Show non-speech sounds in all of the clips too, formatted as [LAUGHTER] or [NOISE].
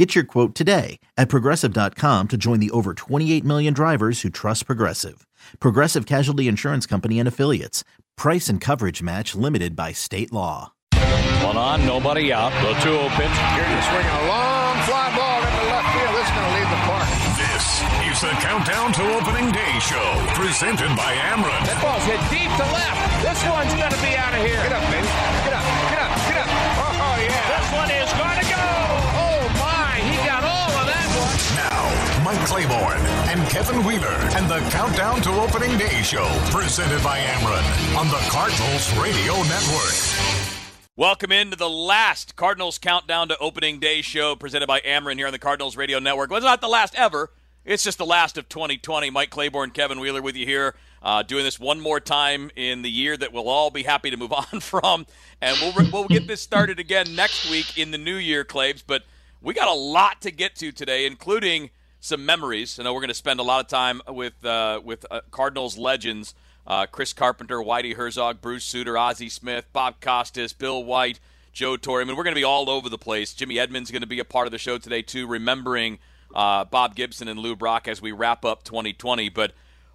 Get your quote today at progressive.com to join the over 28 million drivers who trust Progressive. Progressive Casualty Insurance Company and Affiliates. Price and coverage match limited by state law. One on, nobody out. The 2 0 pitch. Here to swing a long fly ball into left field. This is going to leave the park. This is the Countdown to Opening Day show, presented by Ameren. That ball's hit deep to left. This one's going to be out of here. Get up, baby. Mike Claiborne and Kevin Wheeler and the Countdown to Opening Day show, presented by Ameren on the Cardinals Radio Network. Welcome into the last Cardinals Countdown to Opening Day show presented by Ameren here on the Cardinals Radio Network. Well, it's not the last ever. It's just the last of 2020. Mike Claiborne, Kevin Wheeler with you here, uh, doing this one more time in the year that we'll all be happy to move [LAUGHS] on from. And we'll, we'll get this started again next week in the new year, Claves. But we got a lot to get to today, including some memories. I know we're going to spend a lot of time with, uh, with uh, Cardinals legends – uh, Chris Carpenter, Whitey Herzog, Bruce Sutter, Ozzie Smith, Bob Costas, Bill White, Joe Torre. I mean, we're going to be all over the place. Jimmy Edmonds going to be a part of the show today, too, remembering uh, Bob Gibson and Lou Brock as we wrap up 2020. But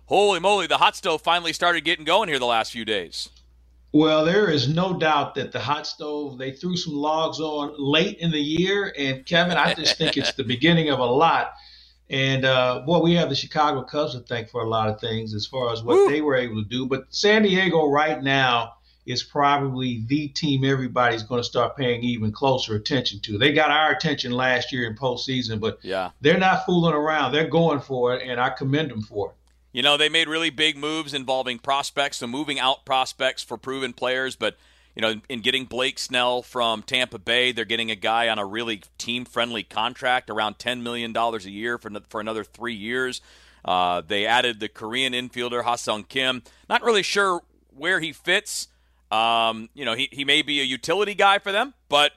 holy moly, the hot stove finally started getting going here the last few days. Well, there is no doubt that the hot stove, they threw some logs on late in the year. And Kevin, I just think it's the beginning of a lot. And uh, boy, we have the Chicago Cubs to thank for a lot of things as far as what Woo. they were able to do. But San Diego right now is probably the team everybody's going to start paying even closer attention to. They got our attention last year in postseason, but yeah. they're not fooling around. They're going for it, and I commend them for it. You know, they made really big moves involving prospects, so moving out prospects for proven players, but – you know, in getting Blake Snell from Tampa Bay, they're getting a guy on a really team-friendly contract, around ten million dollars a year for for another three years. Uh, they added the Korean infielder Ha-Seong Kim. Not really sure where he fits. Um, you know, he, he may be a utility guy for them, but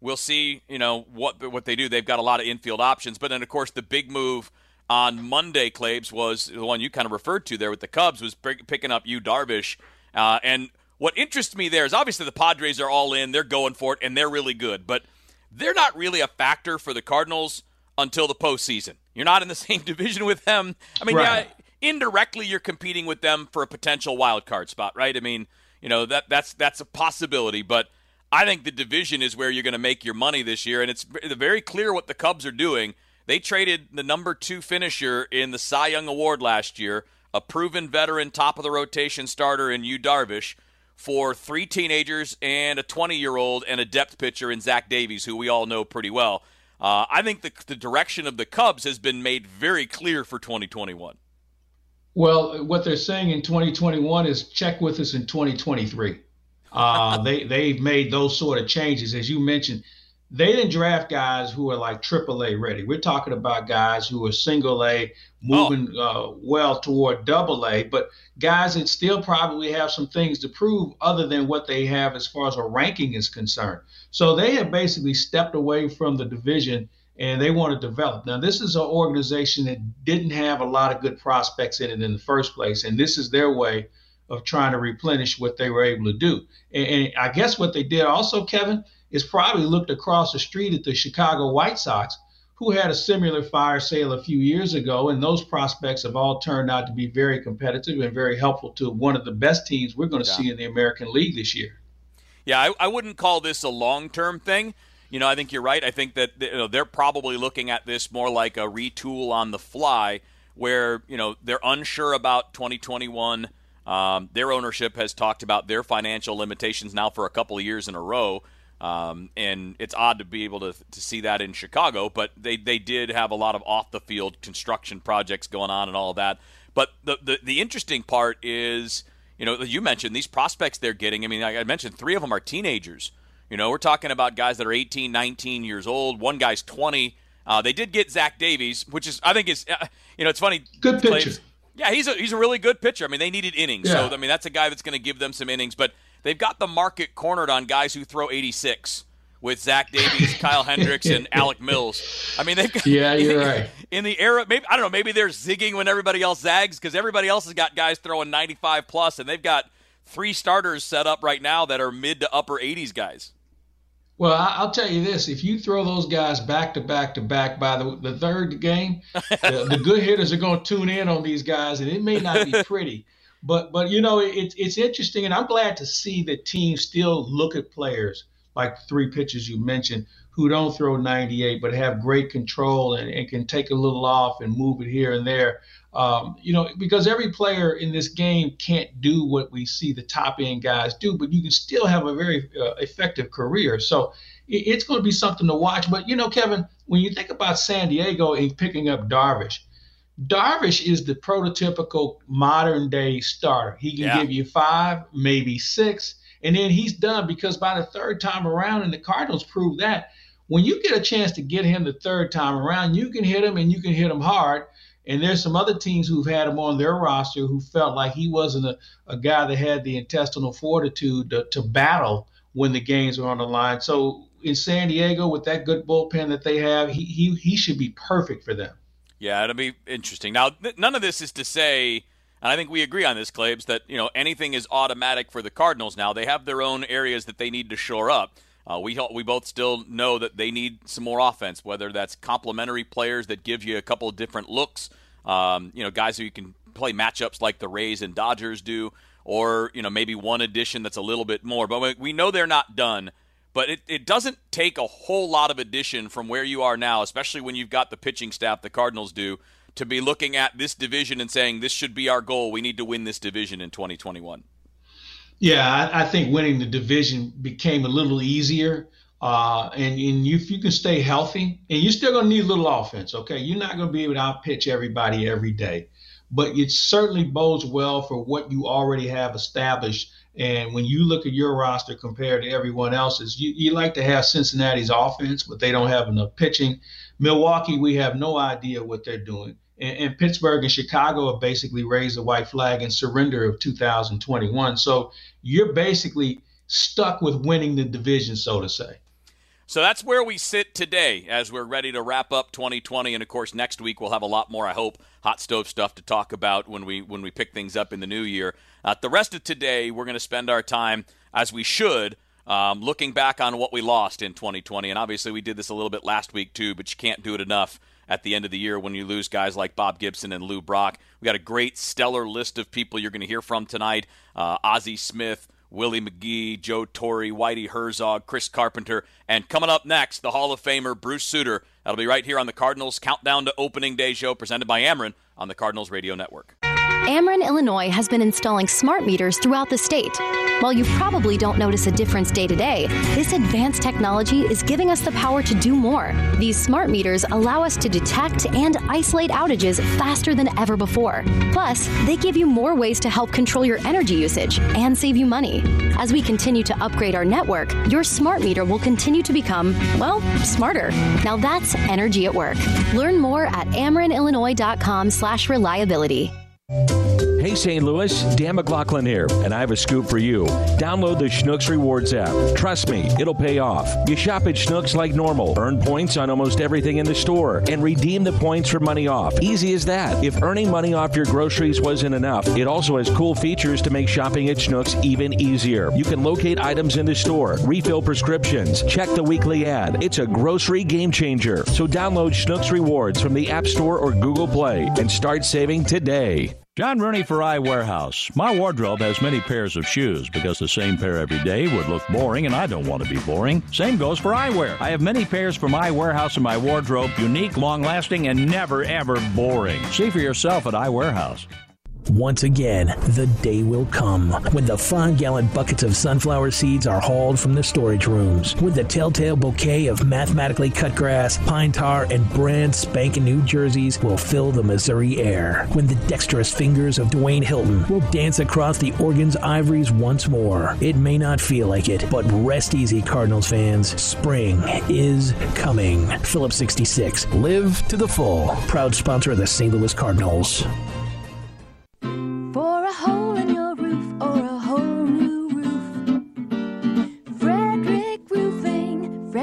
we'll see. You know what what they do. They've got a lot of infield options. But then, of course, the big move on Monday, Claves was the one you kind of referred to there with the Cubs was picking up Yu Darvish. Uh, and what interests me there is obviously the Padres are all in, they're going for it, and they're really good, but they're not really a factor for the Cardinals until the postseason. You're not in the [LAUGHS] same division with them. I mean, right. yeah, indirectly you're competing with them for a potential wild card spot, right? I mean, you know that that's that's a possibility, but I think the division is where you're going to make your money this year, and it's very clear what the Cubs are doing. They traded the number two finisher in the Cy Young Award last year, a proven veteran, top of the rotation starter in Yu Darvish for three teenagers and a 20 year old and a depth pitcher in Zach Davies, who we all know pretty well. Uh, I think the, the direction of the Cubs has been made very clear for 2021. Well, what they're saying in 2021 is check with us in 2023. Uh, [LAUGHS] they they've made those sort of changes, as you mentioned they didn't draft guys who are like AAA ready. We're talking about guys who are single A, moving oh. uh, well toward double A, but guys that still probably have some things to prove other than what they have as far as a ranking is concerned. So they have basically stepped away from the division and they want to develop. Now, this is an organization that didn't have a lot of good prospects in it in the first place, and this is their way of trying to replenish what they were able to do. And, and I guess what they did also, Kevin, is probably looked across the street at the Chicago White Sox, who had a similar fire sale a few years ago, and those prospects have all turned out to be very competitive and very helpful to one of the best teams we're going to yeah. see in the American League this year. Yeah, I, I wouldn't call this a long term thing. You know, I think you're right. I think that you know, they're probably looking at this more like a retool on the fly, where you know they're unsure about 2021. Um, their ownership has talked about their financial limitations now for a couple of years in a row. Um, and it's odd to be able to, to see that in Chicago, but they, they did have a lot of off the field construction projects going on and all of that. But the, the, the interesting part is, you know, you mentioned these prospects they're getting. I mean, I mentioned three of them are teenagers. You know, we're talking about guys that are 18, 19 years old. One guy's 20. Uh, they did get Zach Davies, which is, I think, is, uh, you know, it's funny. Good picture. Yeah, he's a he's a really good pitcher. I mean, they needed innings, yeah. so I mean that's a guy that's going to give them some innings. But they've got the market cornered on guys who throw 86 with Zach Davies, Kyle Hendricks, and [LAUGHS] Alec Mills. I mean, they've got, yeah, you're right. In the era, maybe I don't know, maybe they're zigging when everybody else zags because everybody else has got guys throwing 95 plus, and they've got three starters set up right now that are mid to upper 80s guys. Well, I'll tell you this: if you throw those guys back to back to back by the, the third game, [LAUGHS] the, the, good hitters are going to tune in on these guys, and it may not be [LAUGHS] pretty. But but you know, it's it's interesting, and I'm glad to see that teams still look at players like the three pitchers you mentioned who don't throw 98 but have great control and, and can take a little off and move it here and there. Um, you know, because every player in this game can't do what we see the top end guys do, but you can still have a very uh, effective career. So it, it's going to be something to watch. But, you know, Kevin, when you think about San Diego and picking up Darvish, Darvish is the prototypical modern day starter. He can yeah. give you five, maybe six, and then he's done because by the third time around, and the Cardinals proved that, when you get a chance to get him the third time around, you can hit him and you can hit him hard. And there's some other teams who've had him on their roster who felt like he wasn't a, a guy that had the intestinal fortitude to, to battle when the games were on the line. So in San Diego, with that good bullpen that they have, he he, he should be perfect for them. Yeah, it'll be interesting. Now, th- none of this is to say, and I think we agree on this, Claves, that you know anything is automatic for the Cardinals. Now they have their own areas that they need to shore up. Uh, we we both still know that they need some more offense, whether that's complementary players that give you a couple of different looks, um, you know, guys who you can play matchups like the Rays and Dodgers do, or you know maybe one addition that's a little bit more. But we know they're not done. But it, it doesn't take a whole lot of addition from where you are now, especially when you've got the pitching staff the Cardinals do, to be looking at this division and saying this should be our goal. We need to win this division in 2021. Yeah, I, I think winning the division became a little easier. Uh, and, and if you can stay healthy, and you're still going to need a little offense, okay? You're not going to be able to outpitch everybody every day, but it certainly bodes well for what you already have established. And when you look at your roster compared to everyone else's, you, you like to have Cincinnati's offense, but they don't have enough pitching. Milwaukee, we have no idea what they're doing and, and, Pittsburgh and Chicago have basically raised the white flag in surrender of 2021. So you're basically stuck with winning the division, so to say. So that's where we sit today as we're ready to wrap up 2020 and of course next week we'll have a lot more I hope hot stove stuff to talk about when we when we pick things up in the new year. Uh, the rest of today we're going to spend our time as we should um, looking back on what we lost in 2020 and obviously we did this a little bit last week too but you can't do it enough at the end of the year when you lose guys like Bob Gibson and Lou Brock. We got a great stellar list of people you're going to hear from tonight. Uh, Ozzie Smith, Willie McGee, Joe Torre, Whitey Herzog, Chris Carpenter, and coming up next, the Hall of Famer Bruce Sutter. That'll be right here on the Cardinals Countdown to Opening Day show presented by Ameren on the Cardinals Radio Network. Ameren, Illinois has been installing smart meters throughout the state. While you probably don't notice a difference day to day, this advanced technology is giving us the power to do more. These smart meters allow us to detect and isolate outages faster than ever before. Plus, they give you more ways to help control your energy usage and save you money. As we continue to upgrade our network, your smart meter will continue to become, well, smarter. Now that's energy at work. Learn more at amerenillinois.com slash reliability. Hey St. Louis, Dan McLaughlin here, and I have a scoop for you. Download the Schnucks Rewards app. Trust me, it'll pay off. You shop at Schnucks like normal, earn points on almost everything in the store, and redeem the points for money off. Easy as that. If earning money off your groceries wasn't enough, it also has cool features to make shopping at Schnucks even easier. You can locate items in the store, refill prescriptions, check the weekly ad. It's a grocery game changer. So download Schnucks Rewards from the App Store or Google Play and start saving today. John Rooney for Eye Warehouse. My wardrobe has many pairs of shoes because the same pair every day would look boring and I don't want to be boring. Same goes for eyewear. I have many pairs from Warehouse in my wardrobe, unique, long lasting, and never ever boring. See for yourself at Eye Warehouse. Once again, the day will come when the five gallon buckets of sunflower seeds are hauled from the storage rooms, when the telltale bouquet of mathematically cut grass, pine tar, and brand spanking new jerseys will fill the Missouri air, when the dexterous fingers of Dwayne Hilton will dance across the Oregon's ivories once more. It may not feel like it, but rest easy, Cardinals fans. Spring is coming. Phillips 66, live to the full. Proud sponsor of the St. Louis Cardinals for a whole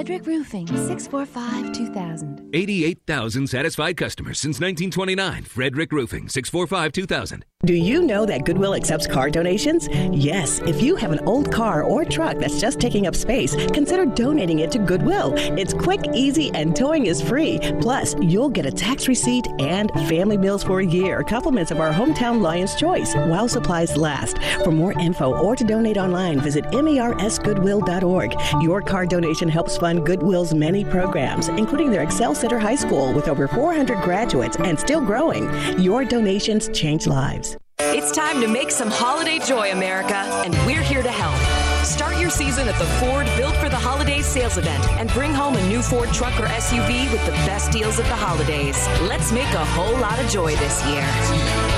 Frederick Roofing, 645 2000. 88,000 satisfied customers since 1929. Frederick Roofing, 645 2000. Do you know that Goodwill accepts car donations? Yes. If you have an old car or truck that's just taking up space, consider donating it to Goodwill. It's quick, easy, and towing is free. Plus, you'll get a tax receipt and family meals for a year, compliments of our hometown Lion's Choice, while supplies last. For more info or to donate online, visit mersgoodwill.org. Your car donation helps fund Goodwill's many programs, including their Excel Center High School with over 400 graduates and still growing. Your donations change lives. It's time to make some holiday joy, America, and we're here to help. Start your season at the Ford Built for the Holidays sales event and bring home a new Ford truck or SUV with the best deals of the holidays. Let's make a whole lot of joy this year.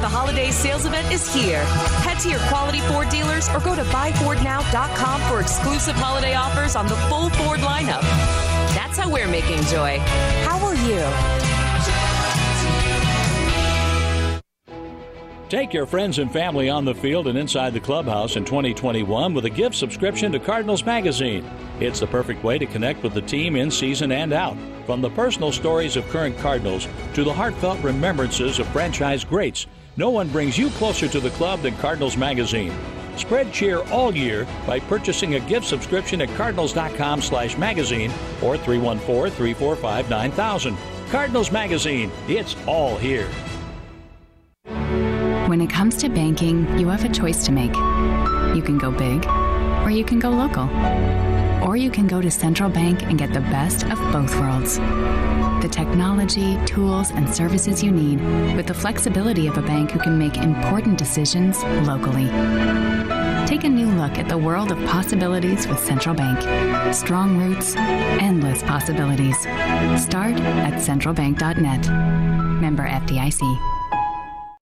The holiday sales event is here. Head to your quality Ford dealers or go to buyfordnow.com for exclusive holiday offers on the full Ford lineup. That's how we're making joy. How will you? Take your friends and family on the field and inside the clubhouse in 2021 with a gift subscription to Cardinals Magazine. It's the perfect way to connect with the team in season and out. From the personal stories of current Cardinals to the heartfelt remembrances of franchise greats, no one brings you closer to the club than Cardinals Magazine. Spread cheer all year by purchasing a gift subscription at cardinals.com slash magazine or 314-345-9000. Cardinals Magazine, it's all here. When it comes to banking, you have a choice to make. You can go big, or you can go local. Or you can go to Central Bank and get the best of both worlds. The technology, tools, and services you need with the flexibility of a bank who can make important decisions locally. Take a new look at the world of possibilities with Central Bank. Strong roots, endless possibilities. Start at centralbank.net. Member FDIC.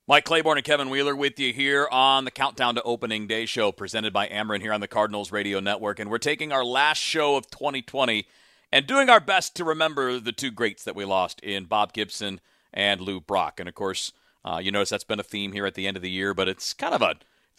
Mike Claiborne and Kevin Wheeler with you here on the Countdown to Opening Day show presented by Ameren here on the Cardinals Radio Network. And we're taking our last show of 2020 and doing our best to remember the two greats that we lost in Bob Gibson and Lou Brock. And of course, uh, you notice that's been a theme here at the end of the year, but it's kind of a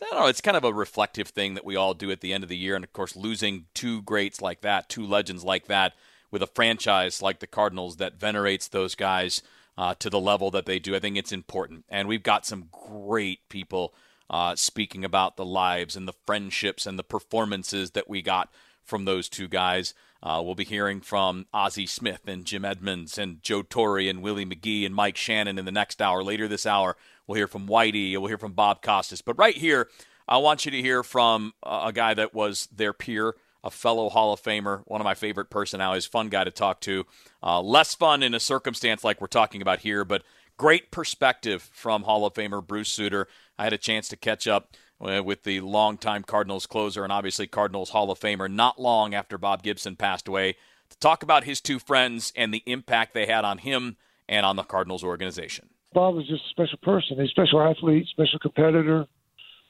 I don't know, it's kind of a reflective thing that we all do at the end of the year. And of course, losing two greats like that, two legends like that, with a franchise like the Cardinals that venerates those guys uh, to the level that they do. I think it's important. And we've got some great people uh, speaking about the lives and the friendships and the performances that we got from those two guys. Uh, we'll be hearing from Ozzie Smith and Jim Edmonds and Joe Torre and Willie McGee and Mike Shannon in the next hour. Later this hour, we'll hear from Whitey. We'll hear from Bob Costas. But right here, I want you to hear from a guy that was their peer a fellow Hall of Famer, one of my favorite personalities, fun guy to talk to. Uh, less fun in a circumstance like we're talking about here, but great perspective from Hall of Famer Bruce Sutter. I had a chance to catch up uh, with the longtime Cardinals closer and obviously Cardinals Hall of Famer not long after Bob Gibson passed away to talk about his two friends and the impact they had on him and on the Cardinals organization. Bob was just a special person, a special athlete, special competitor.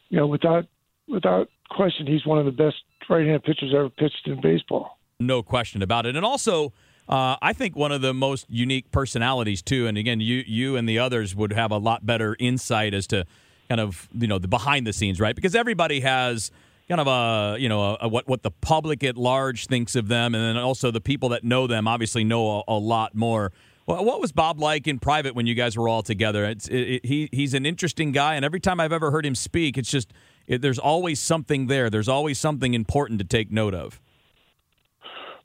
You know, without without question, he's one of the best right-hand pitchers ever pitched in baseball. No question about it. And also, uh, I think one of the most unique personalities too. And again, you you and the others would have a lot better insight as to kind of you know the behind the scenes, right? Because everybody has kind of a you know a, a, what what the public at large thinks of them, and then also the people that know them obviously know a, a lot more. What was Bob like in private when you guys were all together? It, it, he he's an interesting guy, and every time I've ever heard him speak, it's just it, there's always something there. There's always something important to take note of.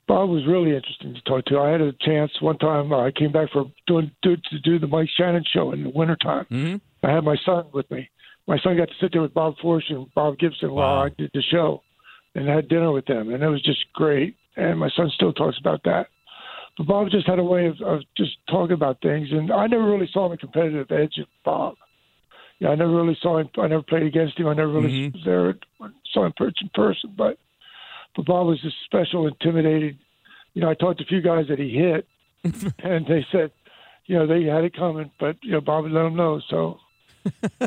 Bob was really interesting to talk to. I had a chance one time. Uh, I came back for doing do, to do the Mike Shannon show in the wintertime. Mm-hmm. I had my son with me. My son got to sit there with Bob Forsch and Bob Gibson wow. while I did the show, and I had dinner with them, and it was just great. And my son still talks about that. But Bob just had a way of, of just talking about things, and I never really saw the competitive edge of Bob yeah, I never really saw him. I never played against him. I never really mm-hmm. was there, saw him perch in person. But but Bob was just special, intimidating. You know, I talked to a few guys that he hit, [LAUGHS] and they said, you know, they had it coming, but you know, Bob would let them know. So [LAUGHS]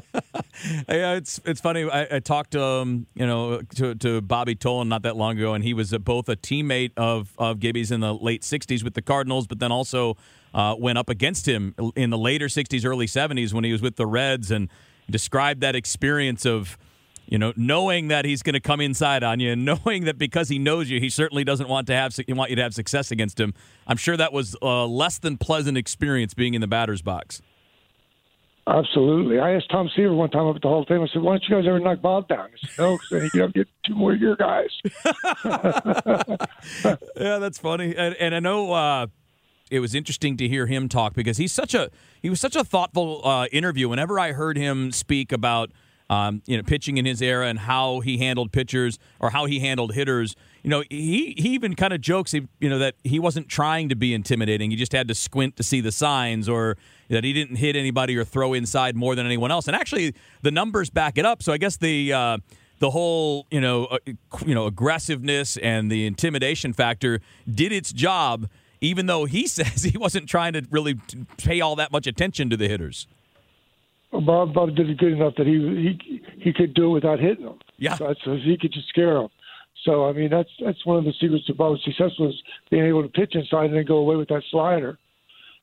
yeah, it's it's funny. I, I talked to um, you know to, to Bobby Tolan not that long ago, and he was a, both a teammate of of Gibby's in the late '60s with the Cardinals, but then also uh, went up against him in the later '60s, early '70s when he was with the Reds, and described that experience of you know, knowing that he's going to come inside on you, and [LAUGHS] knowing that because he knows you, he certainly doesn't want to have want you to have success against him. I'm sure that was a less than pleasant experience being in the batter's box. Absolutely. I asked Tom Seaver one time up at the Hall of Fame. I said, "Why don't you guys ever knock Bob down?" He said, "No, because then you get two more of your guys." [LAUGHS] [LAUGHS] yeah, that's funny. And, and I know uh, it was interesting to hear him talk because he's such a he was such a thoughtful uh, interview. Whenever I heard him speak about um, you know pitching in his era and how he handled pitchers or how he handled hitters, you know, he he even kind of jokes, you know, that he wasn't trying to be intimidating. He just had to squint to see the signs, or that he didn't hit anybody or throw inside more than anyone else. And actually, the numbers back it up. So I guess the uh, the whole you know uh, you know aggressiveness and the intimidation factor did its job. Even though he [LAUGHS] says he wasn't trying to really pay all that much attention to the hitters. Well, Bob Bob did it good enough that he he he could do it without hitting them. Yeah, so, so he could just scare them. So I mean, that's that's one of the secrets to Bob's success was being able to pitch inside and then go away with that slider,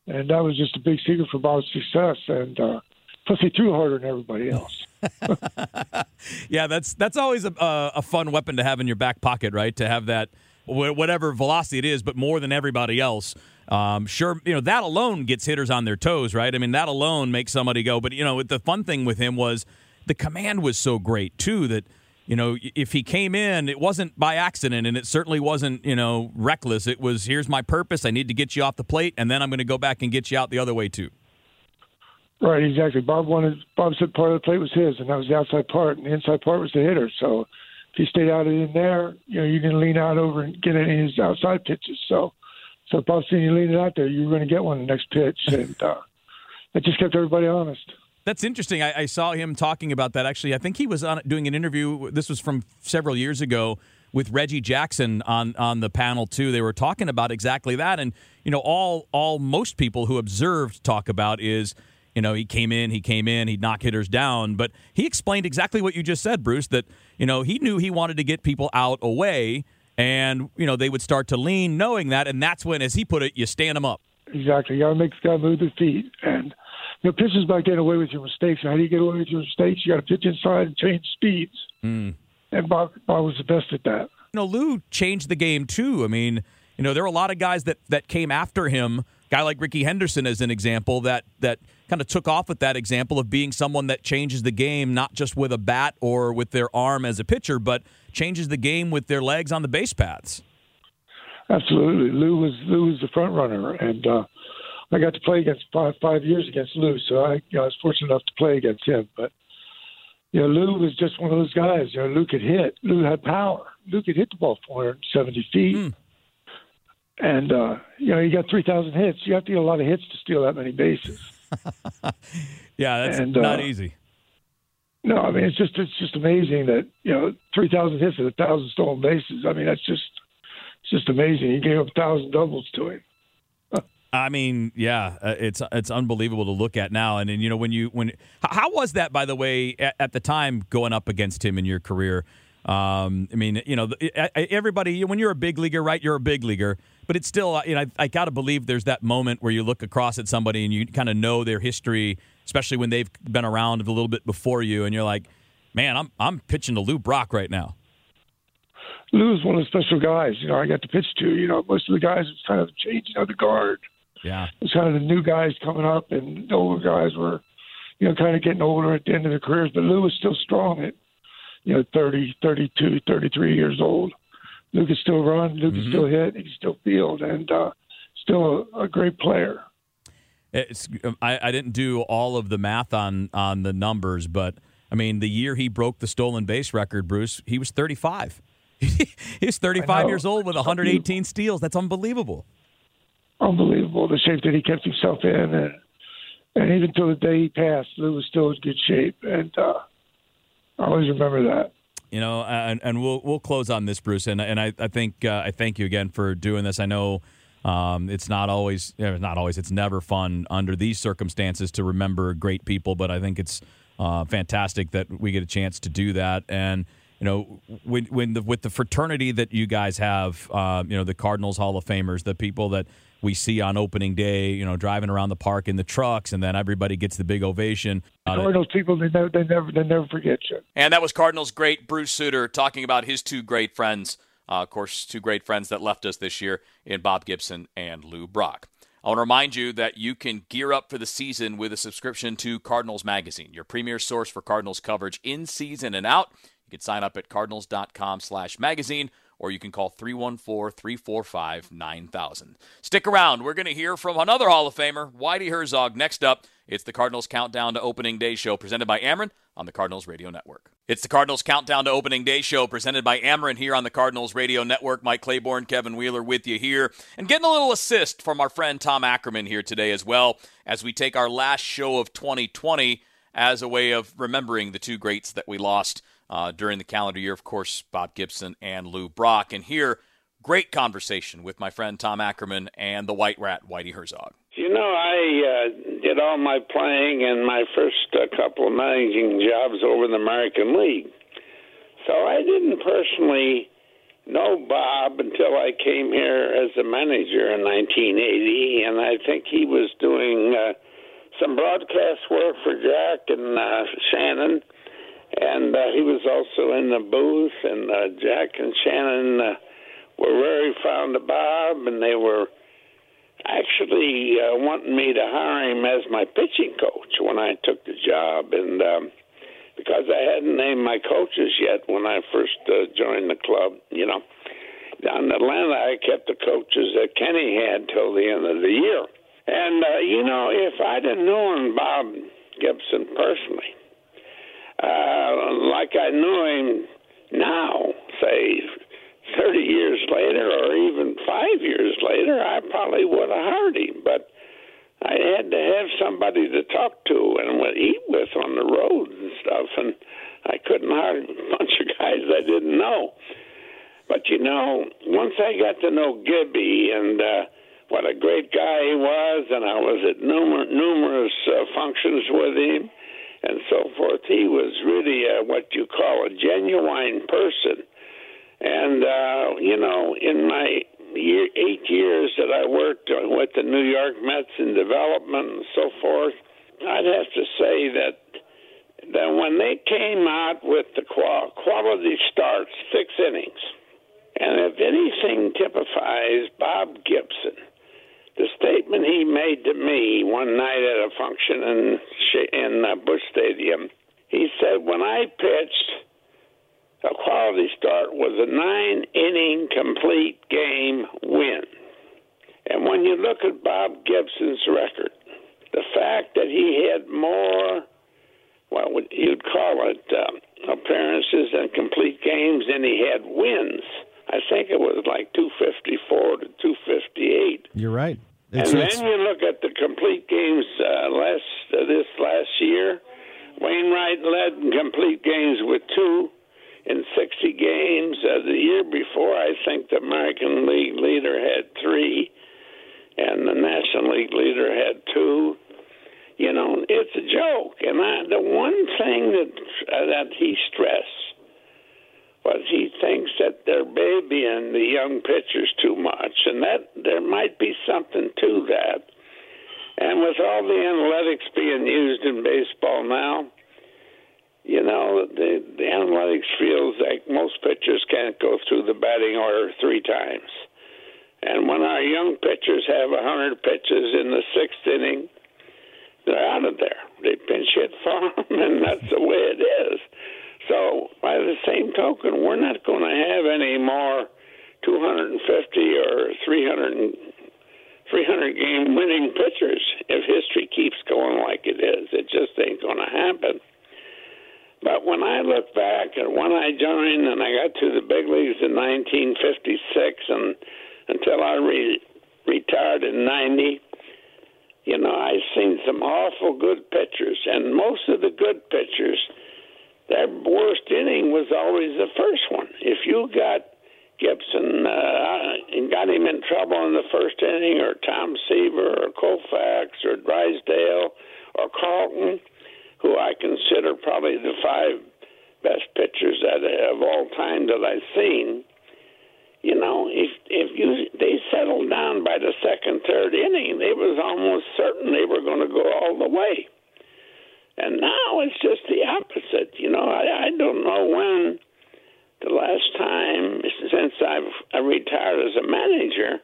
and that was just a big secret for Bob's success. And uh, plus, he threw harder than everybody else. [LAUGHS] [LAUGHS] yeah, that's that's always a, a fun weapon to have in your back pocket, right? To have that whatever velocity it is, but more than everybody else. Um, sure, you know that alone gets hitters on their toes, right? I mean, that alone makes somebody go. But you know, the fun thing with him was the command was so great too that you know, if he came in, it wasn't by accident and it certainly wasn't, you know, reckless. It was, here's my purpose. I need to get you off the plate, and then I'm going to go back and get you out the other way, too. Right, exactly. Bob wanted, Bob said part of the plate was his, and that was the outside part, and the inside part was the hitter. So if he stayed out in there, you know, you can lean out over and get any of his outside pitches. So, so if Bob's seeing you leaning out there, you are going to get one the next pitch. And uh, it just kept everybody honest. That's interesting. I, I, saw him talking about that. Actually, I think he was on doing an interview. This was from several years ago with Reggie Jackson on on the panel too. They were talking about exactly that. And you know, all all most people who observed talk about is you know he came in, he came in, he'd knock hitters down. But he explained exactly what you just said, Bruce. That you know he knew he wanted to get people out away, and you know they would start to lean, knowing that, and that's when, as he put it, you stand them up. Exactly. You got to make the guy move their feet and you know, pitch is about getting away with your mistakes. How do you get away with your mistakes? You got to pitch inside and change speeds. Mm. And Bob, Bob was the best at that. You know, Lou changed the game too. I mean, you know, there are a lot of guys that that came after him. Guy like Rickey Henderson, as an example, that that kind of took off with that example of being someone that changes the game, not just with a bat or with their arm as a pitcher, but changes the game with their legs on the base paths. Absolutely, Lou was Lou was the front runner, and uh, I got to play against five five years against Lou, so I, you know, I was fortunate enough to play against him. But you know, Lou was just one of those guys. You know, Lou could hit. Lou had power. Lou could hit the ball 470 feet. Mm. And uh, you know, you got 3,000 hits. You have to get a lot of hits to steal that many bases. [LAUGHS] yeah, that's and, not uh, easy. No, I mean it's just it's just amazing that you know 3,000 hits and a thousand stolen bases. I mean that's just it's just amazing. He gave up a thousand doubles to him. I mean, yeah, uh, it's it's unbelievable to look at now. And, and you know, when you when how was that, by the way, at, at the time going up against him in your career? Um, I mean, you know, everybody when you're a big leaguer, right? You're a big leaguer, but it's still, you know, I, I got to believe there's that moment where you look across at somebody and you kind of know their history, especially when they've been around a little bit before you, and you're like, man, I'm I'm pitching to Lou Brock right now. Lou Lou's one of the special guys, you know, I got to pitch to. You know, most of the guys, it's kind of changing of the guard. Yeah. It's kind of the new guys coming up, and the older guys were, you know, kind of getting older at the end of their careers. But Lou was still strong at, you know, 30, 32, 33 years old. Lou could still run. Lou could Mm-hmm. still hit. He could still field, and uh, still a, a great player. It's, I, I didn't do all of the math on on the numbers, but I mean, the year he broke the stolen base record, Bruce, he was 35. [LAUGHS] He's 35 years old with 118 steals. That's unbelievable. Unbelievable the shape that he kept himself in, and and even till the day he passed, Lou was still in good shape, and uh, I always remember that. You know, and, and we'll we'll close on this, Bruce, and and I I think uh, I thank you again for doing this. I know um, it's not always not always it's never fun under these circumstances to remember great people, but I think it's uh, fantastic that we get a chance to do that. And you know, when, when the, with the fraternity that you guys have, uh, you know, the Cardinals Hall of Famers, the people that we see on opening day, you know, driving around the park in the trucks, and then everybody gets the big ovation. Uh, Cardinals people, they never, they never, they never forget you. And that was Cardinals great Bruce Sutter talking about his two great friends, uh, of course, two great friends that left us this year in Bob Gibson and Lou Brock. I want to remind you that you can gear up for the season with a subscription to Cardinals Magazine, your premier source for Cardinals coverage in season and out. You can sign up at cardinals.com slash magazine or you can call 314-345-9000. Stick around. We're going to hear from another Hall of Famer, Whitey Herzog, next up. It's the Cardinals Countdown to Opening Day show presented by Ameren on the Cardinals Radio Network. It's the Cardinals Countdown to Opening Day show presented by Ameren here on the Cardinals Radio Network. Mike Claiborne, Kevin Wheeler with you here. And getting a little assist from our friend Tom Ackerman here today as well as we take our last show of 2020 as a way of remembering the two greats that we lost uh, during the calendar year. Of course, Bob Gibson and Lou Brock. And here, great conversation with my friend Tom Ackerman and the White Rat, Whitey Herzog. You know, I uh, did all my playing and my first uh, couple of managing jobs over in the American League. So I didn't personally know Bob until I came here as a manager in 1980, and I think he was doing uh, some broadcast work for Jack and uh, Shannon and uh, he was also in the booth. And uh, Jack and Shannon uh, were very fond of Bob, and they were actually uh, wanting me to hire him as my pitching coach when I took the job, and um, because I hadn't named my coaches yet when I first uh, joined the club, you know. Down in Atlanta, I kept the coaches that Kenny had till the end of the year. And, uh, you know, if I'd have known Bob Gibson personally, uh, like I knew him now, say 30 years later or even five years later, I probably would have hired him. But I had to have somebody to talk to and eat with on the road and stuff, and I couldn't hire a [LAUGHS] bunch of guys I didn't know. But you know, once I got to know Gibby and uh, what a great guy he was, and I was at numer- numerous uh, functions with him and so forth. He was really uh, what you call a genuine person. And, uh, you know, in my year, eight years that I worked with the New York Mets in development and so forth, I'd have to say that that when they came out with the quality starts, six innings, and if anything typifies Bob Gibson – the statement he made to me one night at a function in in uh, Busch Stadium. He said, "When I pitched, a quality start was a nine-inning complete game win." And when you look at Bob Gibson's record, the fact that he had more, well, you'd call it, um, appearances and complete games than he had wins I think it was like 254 to 258. You're right. It's, and it's, then you look at the complete games uh, last uh, this last year. Wainwright led in complete games with two in 60 games. Uh, the year before, I think the American League leader had three, and the National League leader had two. You know, it's a joke. And I, the one thing that uh, that he stressed but he thinks that they're babying the young pitchers too much, and that there might be something to that. And with all the analytics being used in baseball now, you know, the, the analytics feels like most pitchers can't go through the batting order three times. And when our young pitchers have a 100 pitches in the sixth inning, they're out of there. They pinch hit for them, [LAUGHS] and that's the way it is. So, by the same token, we're not going to have any more 250 or 300, 300 game winning pitchers if history keeps going like it is. It just ain't going to happen. But when I look back at when I joined and I got to the big leagues in 1956 and until I re- retired in 90, you know, I've seen some awful good pitchers, and most of the good pitchers – that worst inning was always the first one. If you got Gibson uh, and got him in trouble in the first inning, or Tom Seaver, or Koufax, or Drysdale, or Carlton, who I consider probably the five best pitchers that of all time that I've seen. You know, if if you they settled down by the second, third inning, they was almost certain they were going to go all the way. And now it's just the opposite. You know, I, I don't know when the last time since I've I retired as a manager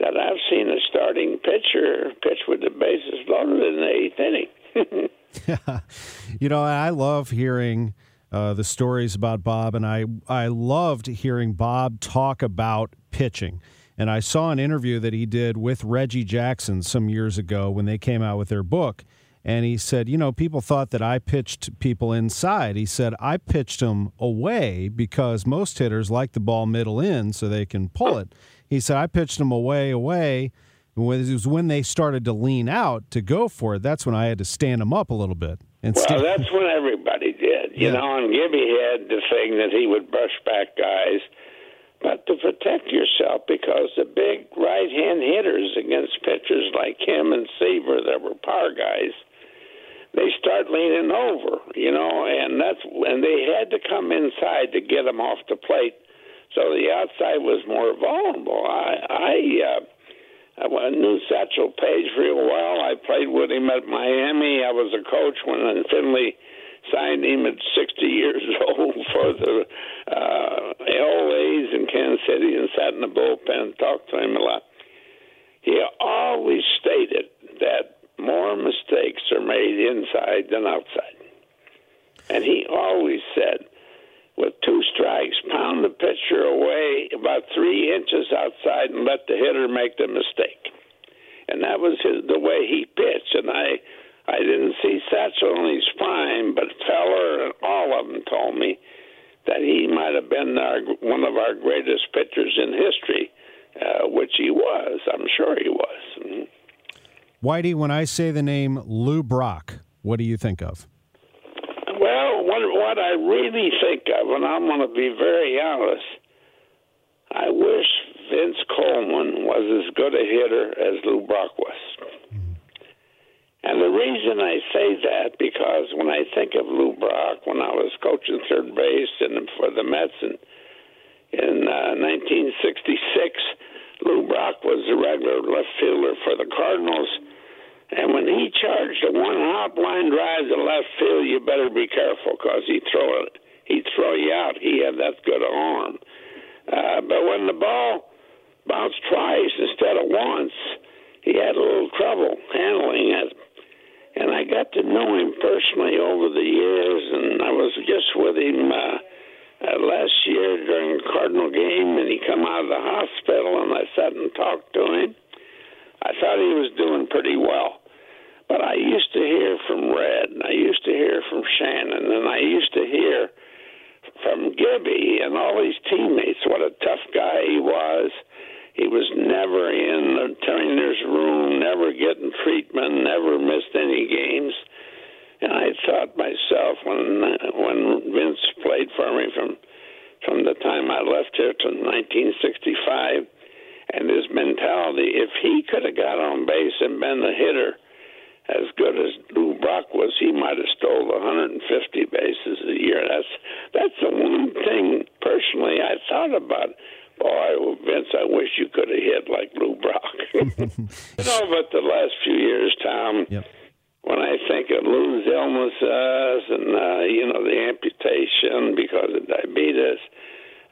that I've seen a starting pitcher pitch with the bases loaded in the eighth inning. [LAUGHS] [LAUGHS] you know, I love hearing uh, the stories about Bob, and I I loved hearing Bob talk about pitching. And I saw an interview that he did with Reggie Jackson some years ago when they came out with their book. And he said, You know, people thought that I pitched people inside. He said, I pitched them away because most hitters like the ball middle in so they can pull it. He said, I pitched them away, away it was when they started to lean out to go for it. That's when I had to stand them up a little bit. And well, stand- that's when everybody did. You yeah. know, and Gibby had the thing that he would brush back guys. But to protect yourself, because the big right hand hitters against pitchers like him and Seaver that were power guys, they start leaning over, you know, and that's and they had to come inside to get them off the plate. So the outside was more vulnerable. I, I uh, I knew Satchel Paige real well. I played with him at Miami. I was a coach when Finley signed him at 60 years [LAUGHS] old for the uh, LA's in Kansas City and sat in the bullpen and talked to him a lot. He always stated that more mistakes are made inside than outside. And he always said, with two strikes, pound the pitcher away about three inches outside and let the hitter make the mistake. And that was his, the way he pitched. And I, I didn't see Satchel in his prime, but Feller and all of them told me that he might have been our, one of our greatest pitchers in history, uh, which he was. I'm sure he was. Mm-hmm. Whitey, when I say the name Lou Brock, what do you think of? Well, what, what I really think of, and I'm going to be very honest, I wish Vince Coleman was as good a hitter as Lou Brock was. And the reason I say that because when I think of Lou Brock, when I was coaching third base and for the Mets in, in uh, 1966, Lou Brock was the regular left fielder for the Cardinals and when he charged a one hop line drive to left field, you better be careful because he'd throw it. He'd throw you out. He had that good arm. Uh, but when the ball bounced twice instead of once, he had a little trouble handling it. And I got to know him personally over the years, and I was just with him uh, uh, last year during a Cardinal game, and he come out of the hospital, and I sat and talked to him. I thought he was doing pretty well. But I used to hear from Red, and I used to hear from Shannon, and I used to hear from Gibby and all his teammates what a tough guy he was. He was never in the trainer's room, never getting treatment, never missed any games. And I thought myself when when Vince played for me from from the time I left here to 1965, and his mentality, if he could have got on base and been the hitter as good as Lou Brock was, he might have stole 150 bases a year. That's that's the one thing personally I thought about. Boy, Vince, I wish you could have hit like Lou Brock. [LAUGHS] you know, but the last few years, Tom, yep. when I think of Lou's illnesses and uh, you know the amputation because of diabetes,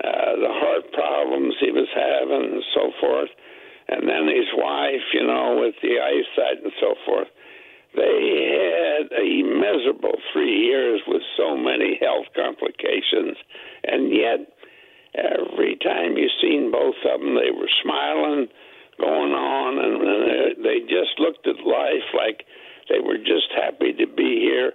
uh, the heart problems he was having, and so forth, and then his wife, you know, with the eyesight and so forth they had a miserable three years with so many health complications, and yet every time you seen both of them, they were smiling, going on, and they just looked at life like they were just happy to be here.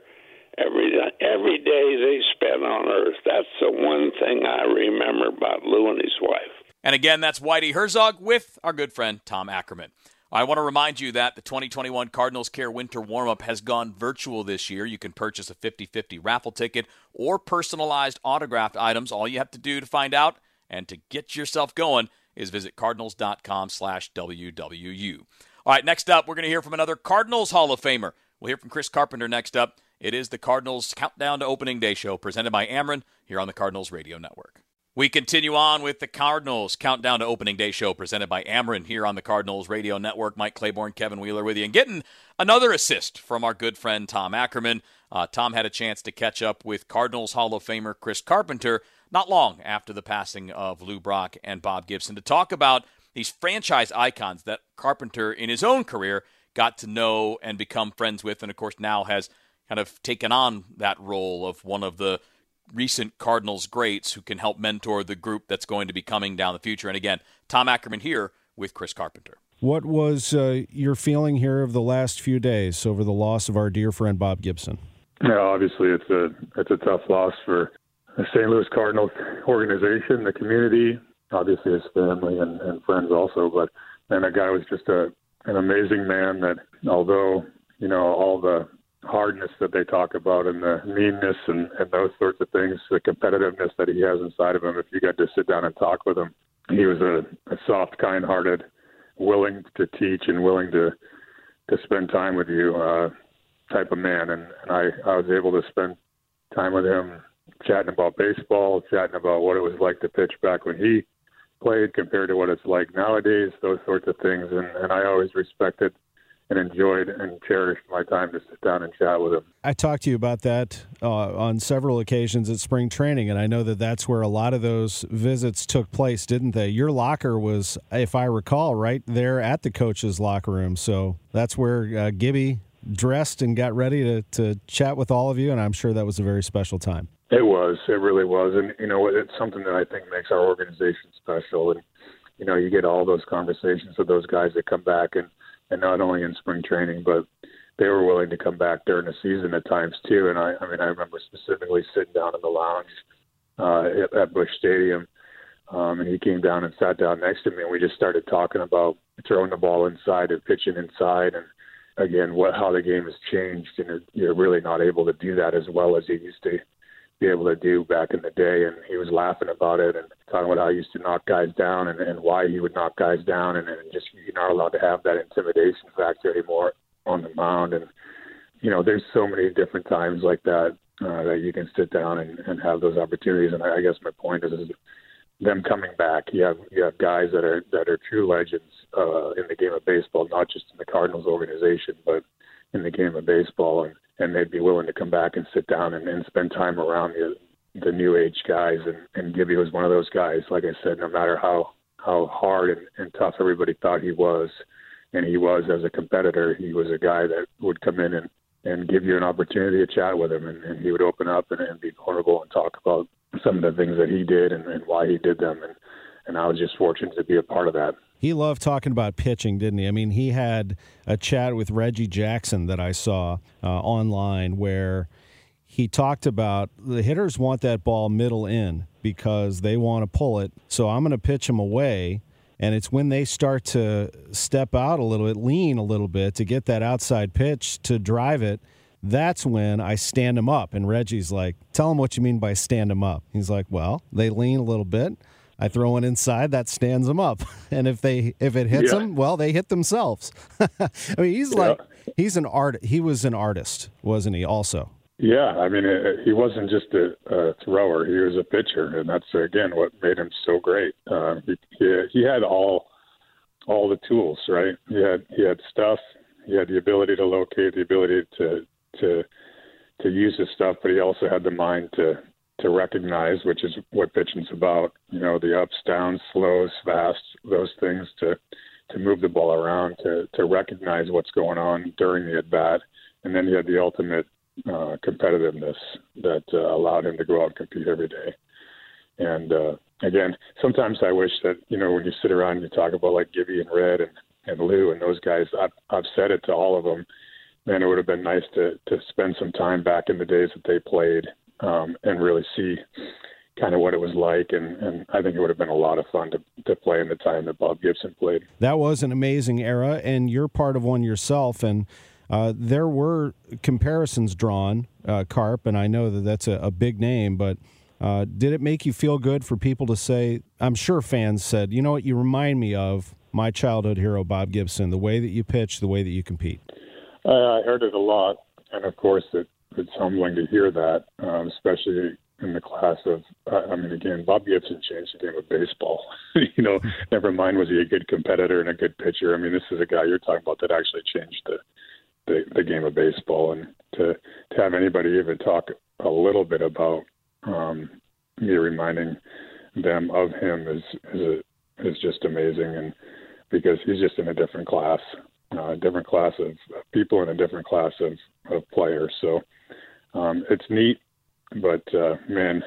Every every day they spent on Earth. That's the one thing I remember about Lou and his wife. And again, that's Whitey Herzog with our good friend Tom Ackerman. I want to remind you that the 2021 Cardinals Care Winter Warmup has gone virtual this year. You can purchase a 50 50 raffle ticket or personalized autographed items. All you have to do to find out and to get yourself going is visit cardinals.com slash WWU. All right, next up, we're going to hear from another Cardinals Hall of Famer. We'll hear from Chris Carpenter next up. It is the Cardinals Countdown to Opening Day show presented by Ameren here on the Cardinals Radio Network. We continue on with the Cardinals Countdown to Opening Day show presented by Ameren here on the Cardinals Radio Network. Mike Claiborne, Kevin Wheeler with you, and getting another assist from our good friend Tom Ackerman. Uh, Tom had a chance to catch up with Cardinals Hall of Famer Chris Carpenter not long after the passing of Lou Brock and Bob Gibson to talk about these franchise icons that Carpenter, in his own career, got to know and become friends with, and of course now has kind of taken on that role of one of the recent Cardinals greats who can help mentor the group that's going to be coming down the future. And again, Tom Ackerman here with Chris Carpenter. What was uh, your feeling here of the last few days over the loss of our dear friend Bob Gibson? Yeah, obviously it's a it's a tough loss for the St. Louis Cardinals organization, the community, obviously his family and, and friends also. But and that guy was just a an amazing man. That although you know all the hardness that they talk about and the meanness and, and those sorts of things, the competitiveness that he has inside of him. If you got to sit down and talk with him, he was a, a soft, kind-hearted, willing to teach and willing to to spend time with you uh, type of man. And, and I I was able to spend time with him chatting about baseball, chatting about what it was like to pitch back when he played compared to what it's like nowadays, those sorts of things. And, and I always respected and enjoyed and cherished my time to sit down and chat with him. I talked to you about that uh, on several occasions at spring training, and I know that that's where a lot of those visits took place, didn't they? Your locker was, if I recall, right there at the coach's locker room. So that's where uh, Gibby dressed and got ready to, to chat with all of you, and I'm sure that was a very special time. It was. It really was. And, you know, it's something that I think makes our organization special. And, you know, you get all those conversations with those guys that come back and, and not only in spring training, but they were willing to come back during the season at times too. And I, I mean, I remember specifically sitting down in the lounge uh, at, at Busch Stadium, um, and he came down and sat down next to me, and we just started talking about throwing the ball inside and pitching inside, and again, what how the game has changed, and you're really not able to do that as well as you used to be able to do back in the day. And he was laughing about it and talking about how he used to knock guys down and, and why he would knock guys down. And, and just you're not allowed to have that intimidation factor anymore on the mound. And, you know, there's so many different times like that uh, that you can sit down and, and have those opportunities. And I, I guess my point is, is them coming back. You have you have guys that are that are true legends uh, in the game of baseball, not just in the Cardinals organization, but in the game of baseball. And and they'd be willing to come back and sit down and, and spend time around the the new age guys and and Gibby was one of those guys like I said no matter how how hard and, and tough everybody thought he was and he was as a competitor he was a guy that would come in and and give you an opportunity to chat with him and, and he would open up and, and be vulnerable and talk about some of the things that he did and, and why he did them and and I was just fortunate to be a part of that he loved talking about pitching, didn't he? I mean, he had a chat with Reggie Jackson that I saw uh, online where he talked about the hitters want that ball middle in because they want to pull it. So I'm going to pitch them away. And it's when they start to step out a little bit, lean a little bit to get that outside pitch to drive it. That's when I stand them up. And Reggie's like, Tell him what you mean by stand them up. He's like, Well, they lean a little bit. I throw one inside that stands them up, [LAUGHS] and if they if it hits yeah. them, well, they hit themselves. [LAUGHS] I mean, he's yeah. like he's an art. He was an artist, wasn't he? Also. Yeah, I mean, it, he wasn't just a, a thrower; he was a pitcher, and that's again what made him so great. Uh, he, he he had all all the tools, right? He had he had stuff. He had the ability to locate, the ability to to to use his stuff, but he also had the mind to to recognize, which is what pitching's about. You know, the ups, downs, slows, fast, those things to to move the ball around, to to recognize what's going on during the at bat, and then he had the ultimate uh, competitiveness that uh, allowed him to go out and compete every day. And uh, again, sometimes I wish that you know when you sit around and you talk about like Gibby and Red and and Lou and those guys, I've, I've said it to all of them. Man, it would have been nice to to spend some time back in the days that they played um, and really see kind of what it was like. And, and I think it would have been a lot of fun to, to play in the time that Bob Gibson played. That was an amazing era, and you're part of one yourself. And uh, there were comparisons drawn, uh, Carp, and I know that that's a, a big name, but. Uh, did it make you feel good for people to say? I'm sure fans said, "You know what? You remind me of my childhood hero, Bob Gibson. The way that you pitch, the way that you compete." I heard it a lot, and of course, it it's humbling to hear that, um, especially in the class of. I mean, again, Bob Gibson changed the game of baseball. [LAUGHS] you know, never mind was he a good competitor and a good pitcher. I mean, this is a guy you're talking about that actually changed the the, the game of baseball, and to to have anybody even talk a little bit about um, me reminding them of him is is a, is just amazing, and because he's just in a different class, uh, a different class of people in a different class of, of players. So um, it's neat, but uh, man,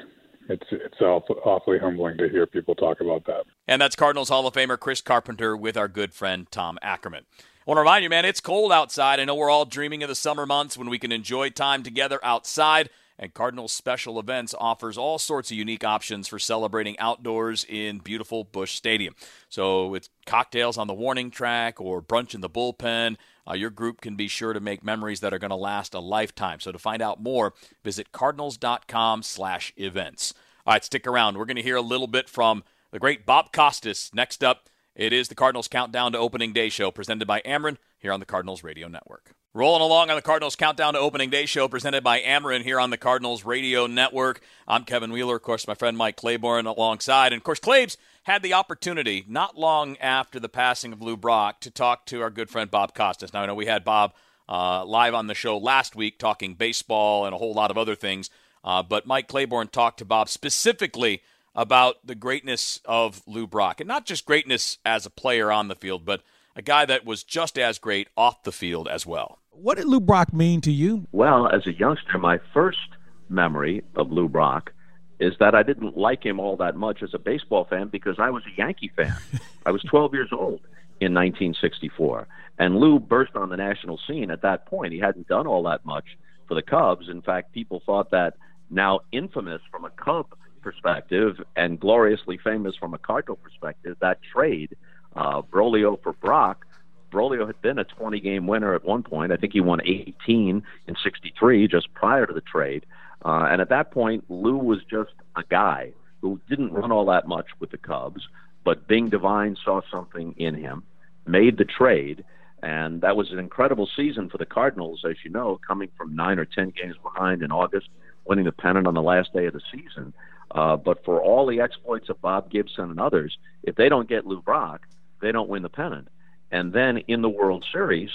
it's it's awfully humbling to hear people talk about that. And that's Cardinals Hall of Famer Chris Carpenter with our good friend Tom Ackerman. I want to remind you, man, it's cold outside. I know we're all dreaming of the summer months when we can enjoy time together outside. And Cardinals Special Events offers all sorts of unique options for celebrating outdoors in beautiful Busch Stadium. So it's cocktails on the warning track or brunch in the bullpen. Uh, your group can be sure to make memories that are going to last a lifetime. So to find out more, visit cardinals.com/events. All right, stick around. We're going to hear a little bit from the great Bob Costas next up. It is the Cardinals Countdown to Opening Day show presented by Ameren here on the Cardinals Radio Network. Rolling along on the Cardinals Countdown to Opening Day show presented by Ameren here on the Cardinals Radio Network. I'm Kevin Wheeler, of course, my friend Mike Claiborne alongside. And of course, Claibs had the opportunity not long after the passing of Lou Brock to talk to our good friend Bob Costas. Now, I know we had Bob uh, live on the show last week talking baseball and a whole lot of other things, uh, but Mike Claiborne talked to Bob specifically about the greatness of Lou Brock. And not just greatness as a player on the field, but a guy that was just as great off the field as well. What did Lou Brock mean to you? Well, as a youngster, my first memory of Lou Brock is that I didn't like him all that much as a baseball fan because I was a Yankee fan. [LAUGHS] I was 12 years old in 1964. And Lou burst on the national scene at that point. He hadn't done all that much for the Cubs. In fact, people thought that now infamous from a Cub perspective and gloriously famous from a Cardinal perspective, that trade, uh, Broglio for Brock, Broglio had been a 20 game winner at one point. I think he won 18 in 63 just prior to the trade. Uh, and at that point, Lou was just a guy who didn't run all that much with the Cubs, but Bing Devine saw something in him, made the trade, and that was an incredible season for the Cardinals, as you know, coming from nine or 10 games behind in August, winning the pennant on the last day of the season. Uh, but for all the exploits of Bob Gibson and others, if they don't get Lou Brock, they don't win the pennant. And then in the World Series,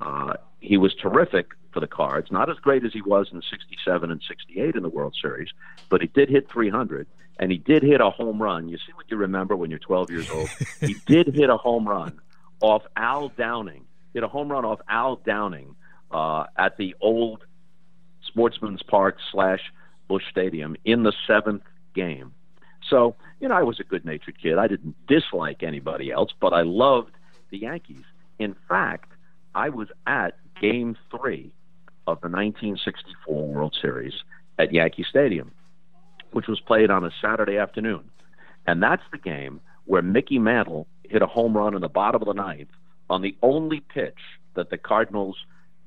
uh, he was terrific for the Cards. Not as great as he was in '67 and '68 in the World Series, but he did hit 300, and he did hit a home run. You see what you remember when you're 12 years old. [LAUGHS] he did hit a home run off Al Downing. Hit a home run off Al Downing uh, at the old Sportsman's Park slash Busch Stadium in the seventh game. So, you know, I was a good natured kid. I didn't dislike anybody else, but I loved the Yankees. In fact, I was at game three of the 1964 World Series at Yankee Stadium, which was played on a Saturday afternoon. And that's the game where Mickey Mantle hit a home run in the bottom of the ninth on the only pitch that the Cardinals'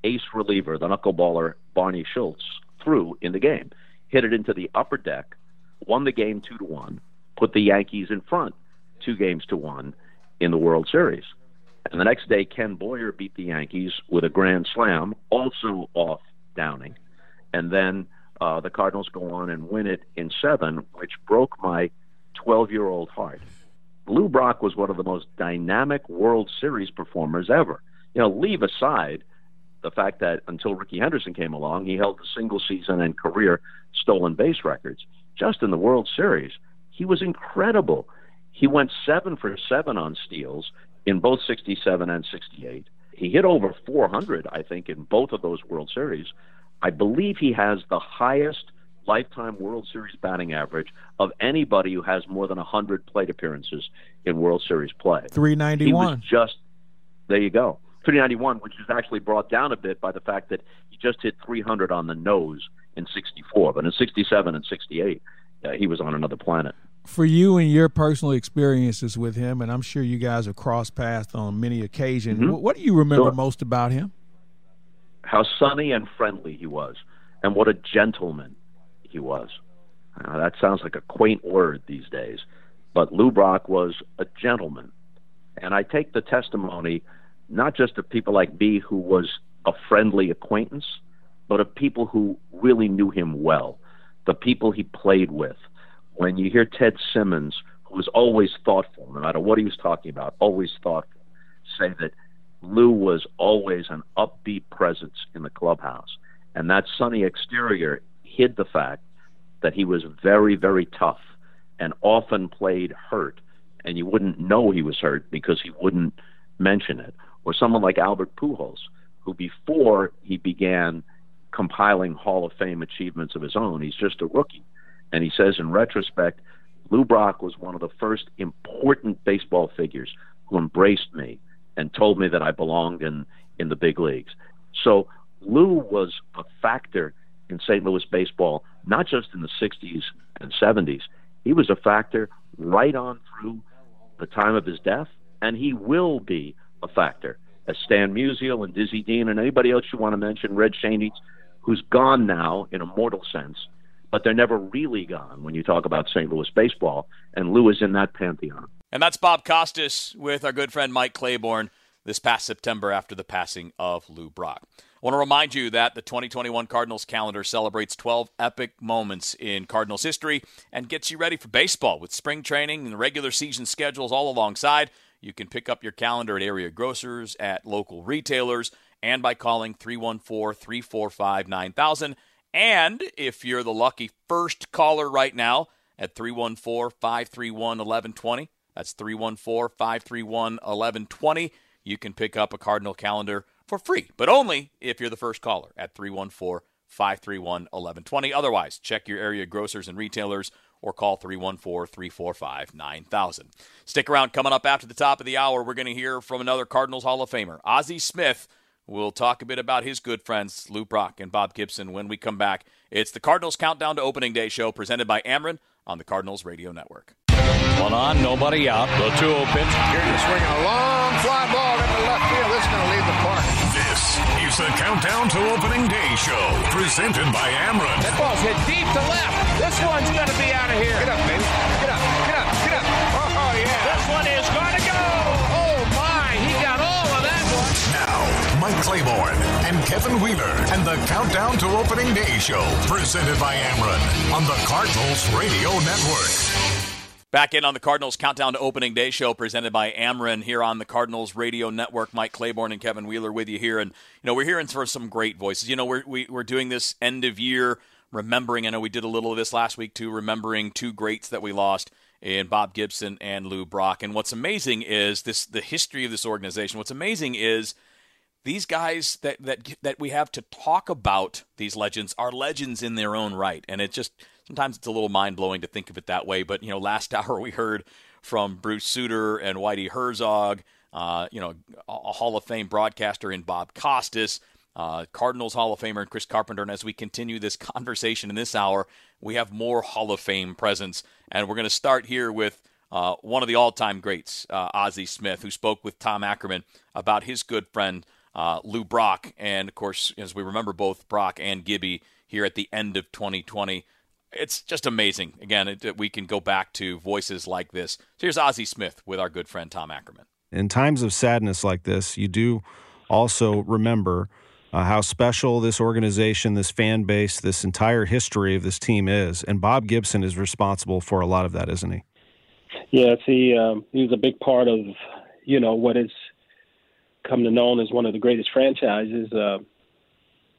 ace reliever, the knuckleballer Barney Schultz, threw in the game. Hit it into the upper deck won the game two to one, put the Yankees in front two games to one in the World Series. And the next day, Ken Boyer beat the Yankees with a grand slam, also off Downing. And then uh, the Cardinals go on and win it in seven, which broke my 12 year old heart. Lou Brock was one of the most dynamic World Series performers ever. You know, leave aside the fact that until Rickey Henderson came along, he held the single season and career stolen base records just in the World Series, he was incredible. He went seven for seven on steals in both 67 and 68. He hit over 400, I think, in both of those World Series. I believe he has the highest lifetime World Series batting average of anybody who has more than 100 plate appearances in World Series play. 391. He was just, there you go. 391, which is actually brought down a bit by the fact that he just hit 300 on the nose in 64, but in 67 and 68, uh, he was on another planet. For you and your personal experiences with him, and I'm sure you guys have crossed paths on many occasions, mm-hmm. what do you remember sure. most about him? How sunny and friendly he was, and what a gentleman he was. Uh, that sounds like a quaint word these days, but Lou Brock was a gentleman. And I take the testimony not just of people like me who was a friendly acquaintance – but of people who really knew him well, the people he played with. When you hear Ted Simmons, who was always thoughtful, no matter what he was talking about, always thoughtful, say that Lou was always an upbeat presence in the clubhouse. And that sunny exterior hid the fact that he was very, very tough and often played hurt. And you wouldn't know he was hurt because he wouldn't mention it. Or someone like Albert Pujols, who before he began compiling Hall of Fame achievements of his own, he's just a rookie. And he says in retrospect, Lou Brock was one of the first important baseball figures who embraced me and told me that I belonged in, in the big leagues. So Lou was a factor in St. Louis baseball, not just in the 60s and 70s. He was a factor right on through the time of his death, and he will be a factor. As Stan Musial and Dizzy Dean and anybody else you want to mention, Red Schoendienst, who's gone now in a mortal sense, but they're never really gone when you talk about St. Louis baseball, and Lou is in that pantheon. And that's Bob Costas with our good friend Mike Claiborne this past September after the passing of Lou Brock. I want to remind you that the 2021 Cardinals calendar celebrates 12 epic moments in Cardinals history and gets you ready for baseball with spring training and regular season schedules all alongside. You can pick up your calendar at area grocers, at local retailers, and by calling 314 345 9000. And if you're the lucky first caller right now at 314 531 1120, that's 314 531 1120, you can pick up a Cardinal calendar for free, but only if you're the first caller at 314 531 1120. Otherwise, check your area grocers and retailers or call 314 345 9000. Stick around. Coming up after the top of the hour, we're going to hear from another Cardinals Hall of Famer, Ozzie Smith. We'll talk a bit about his good friends, Lou Brock and Bob Gibson, when we come back. It's the Cardinals Countdown to Opening Day show presented by Ameren on the Cardinals Radio Network. One on, nobody out. The 2 0 pitch. Here you swing a long fly ball into left field. This is going to leave the park. This is the Countdown to Opening Day show, presented by Ameren. That ball's hit deep to left. This one's going to be out of here. Get up, baby. Claiborne and Kevin Wheeler and the Countdown to Opening Day show, presented by Ameren on the Cardinals Radio Network. Back in on the Cardinals Countdown to Opening Day show presented by Ameren here on the Cardinals Radio Network. Mike Claiborne and Kevin Wheeler with you here. And, you know, we're hearing for some great voices. You know, we're, we, are we are doing this end of year remembering. I know we did a little of this last week too, remembering two greats that we lost in Bob Gibson and Lou Brock. And what's amazing is this the history of this organization. What's amazing is these guys that that that we have to talk about these legends are legends in their own right. And it just sometimes it's a little mind blowing to think of it that way. But you know, last [LAUGHS] hour we heard from Bruce Sutter and Whitey Herzog, uh, you know, a Hall of Fame broadcaster in Bob Costas, uh, Cardinals Hall of Famer and Chris Carpenter. And as we continue this [LAUGHS] conversation in this hour, we have more Hall of Fame presence, and we're going to start here with. Uh, one of the all-time greats, uh, Ozzie Smith, who spoke with Tom Ackerman about his good friend uh, Lou Brock, and of course, as we remember both Brock and Gibby here at the end of 2020 it's just amazing. Again, it, we can go back to voices like this. So here's Ozzie Smith with our good friend Tom Ackerman. In times of sadness like this, you do also remember uh, how special this organization, this fan base, this entire history of this team is. And Bob Gibson is responsible for a lot of that, isn't he? Yes, he um, he's a big part of you know what has come to known as one of the greatest franchises uh,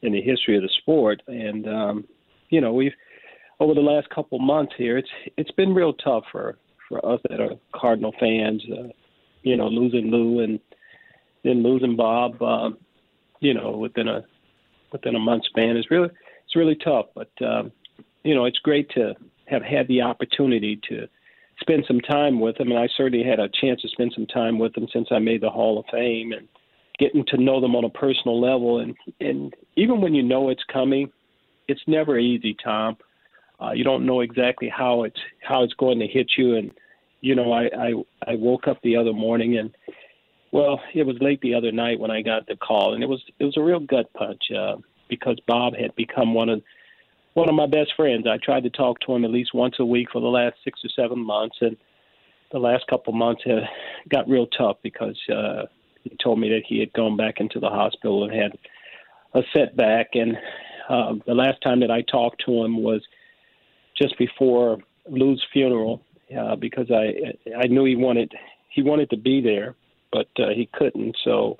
in the history of the sport, and um, you know we've over the last couple months here, it's it's been real tough for for us that are Cardinal fans. Uh, you know, losing Lou and then losing Bob. Uh, you know, within a within a month span is really it's really tough. But um, you know, it's great to have had the opportunity to spend some time with them, and I certainly had a chance to spend some time with them since I made the Hall of Fame and getting to know them on a personal level. And and even when you know it's coming, it's never easy, Tom. Uh, you don't know exactly how it's how it's going to hit you. And you know, I, I I woke up the other morning and well, it was late the other night when I got the call, and it was it was a real gut punch uh, because Bob had become one of one of my best friends. I tried to talk to him at least once a week for the last six or seven months, and the last couple months had got real tough because uh, he told me that he had gone back into the hospital and had a setback, and Uh, the last time that I talked to him was just before Lou's funeral uh, because I I knew he wanted he wanted to be there, but uh, he couldn't. So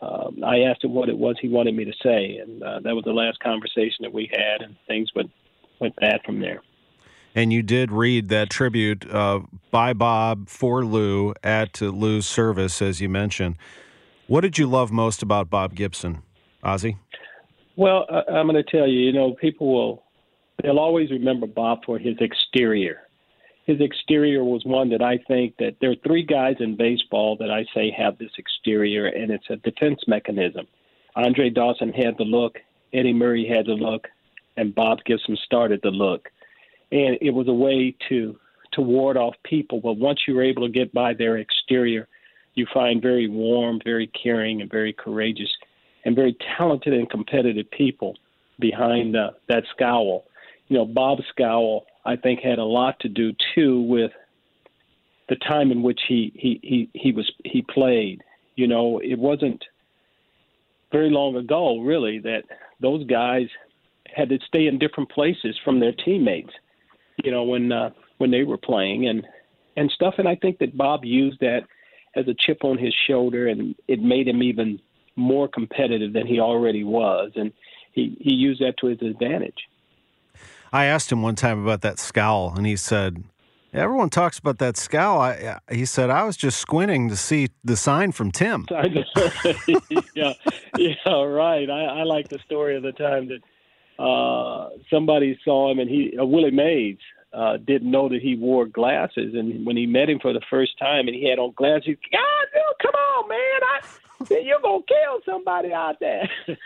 um, I asked him what it was he wanted me to say, and uh, that was the last conversation that we had, and things went went bad from there. And you did read that tribute uh, by Bob for Lou at Lou's service, as you mentioned. What did you love most about Bob Gibson, Ozzie? Well, I, I'm going to tell you, you know, people will they'll always remember Bob for his exterior. His exterior was one that I think that there are three guys in baseball that I say have this exterior, and it's a defense mechanism. Andre Dawson had the look, Eddie Murray had the look, and Bob Gibson started the look, and it was a way to to ward off people. But once you were able to get by their exterior, you find very warm, very caring, and very courageous, and very talented and competitive people behind uh, that scowl you know, Bob Scowl, I think, had a lot to do too with the time in which he he he, he was he played. You know, it wasn't very long ago, really, that those guys had to stay in different places from their teammates. You know, when uh, when they were playing and and stuff. And I think that Bob used that as a chip on his shoulder, and it made him even more competitive than he already was. And he he used that to his advantage. I asked him one time about that scowl, and he said, Everyone talks about that scowl. I, he said, I was just squinting to see the sign from Tim. [LAUGHS] yeah, yeah, right. I, I like the story of the time that uh, somebody saw him, and he, uh, Willie Mays, uh, didn't know that he wore glasses. And when he met him for the first time and he had on glasses, he, God, dude, come on, man. I, you're to kill somebody out there. Are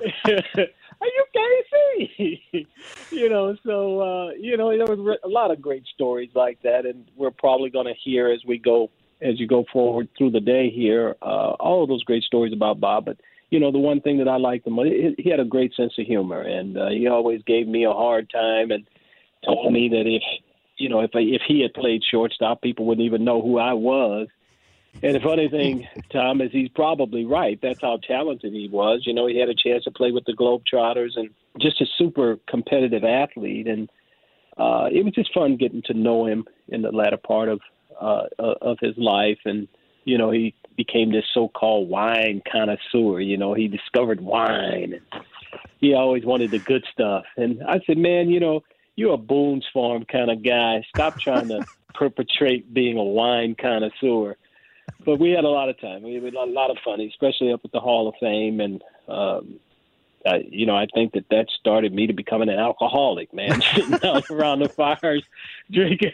[LAUGHS] you can't see. [LAUGHS] you know, so uh, you know, there was a lot of great stories like that, and we're probably going to hear as we go as you go forward through the day here, uh, all of those great stories about Bob. But you know, the one thing that I liked him, he had a great sense of humor, and uh, he always gave me a hard time and told me that if you know if if he had played shortstop, people wouldn't even know who I was. And the funny thing, [LAUGHS] Tom, is he's probably right. That's how talented he was. You know, he had a chance to play with the Globetrotters and just a super competitive athlete. And uh, it was just fun getting to know him in the latter part of uh, of his life. And you know, he became this so-called wine connoisseur. You know, he discovered wine. And he always wanted the good stuff. And I said, man, you know, you're a Boone's Farm kind of guy. Stop trying to [LAUGHS] perpetrate being a wine connoisseur but we had a lot of time. We had a lot of fun, especially up at the Hall of Fame, and um, I, you know, I think that that started me to becoming an alcoholic, man, [LAUGHS] sitting out around the fires, [LAUGHS] drinking,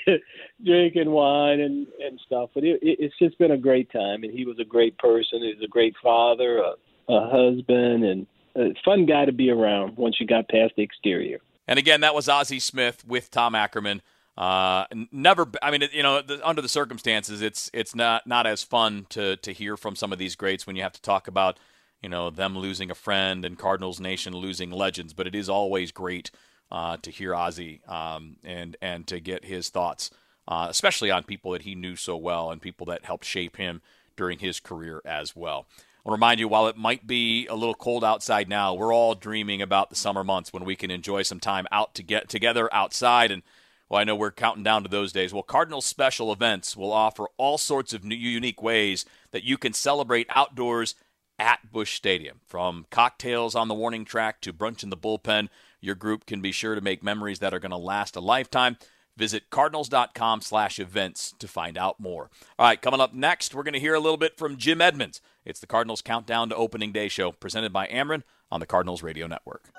drinking wine and and stuff. But it, it, it's just been a great time, and he was a great person. He was a great father, a, a husband, and a fun guy to be around once you got past the exterior. And again, that was Ozzie Smith with Tom Ackerman. Uh, never. I mean, you know, the, under the circumstances, it's it's not not as fun to to hear from some of these greats when you have to talk about you know them losing a friend and Cardinals Nation losing legends. But it is always great uh, to hear Ozzie um, and and to get his thoughts, uh, especially on people that he knew so well and people that helped shape him during his career as well. I'll remind you, while it might be a little cold outside now, we're all dreaming about the summer months when we can enjoy some time out to get together outside and well, I know we're counting down to those days. Well, Cardinal Special Events will offer all sorts of new, unique ways that you can celebrate outdoors at Busch Stadium. From cocktails on the warning track to brunch in the bullpen, your group can be sure to make memories that are going to last a lifetime. Visit cardinals.com slash events to find out more. All right, coming up next, we're going to hear a little bit from Jim Edmonds. It's the Cardinals Countdown to Opening Day show presented by Ameren on the Cardinals Radio Network.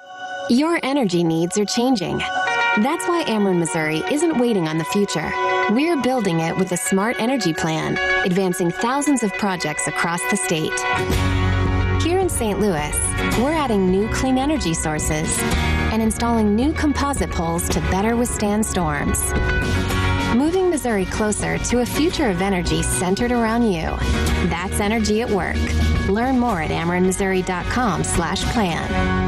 Your energy needs are changing. That's why Ameren Missouri isn't waiting on the future. We're building it with a smart energy plan, advancing thousands of projects across the state. In St. Louis, we're adding new clean energy sources and installing new composite poles to better withstand storms. Moving Missouri closer to a future of energy centered around you. That's energy at work. Learn more at AmerenMissouri.com slash plan.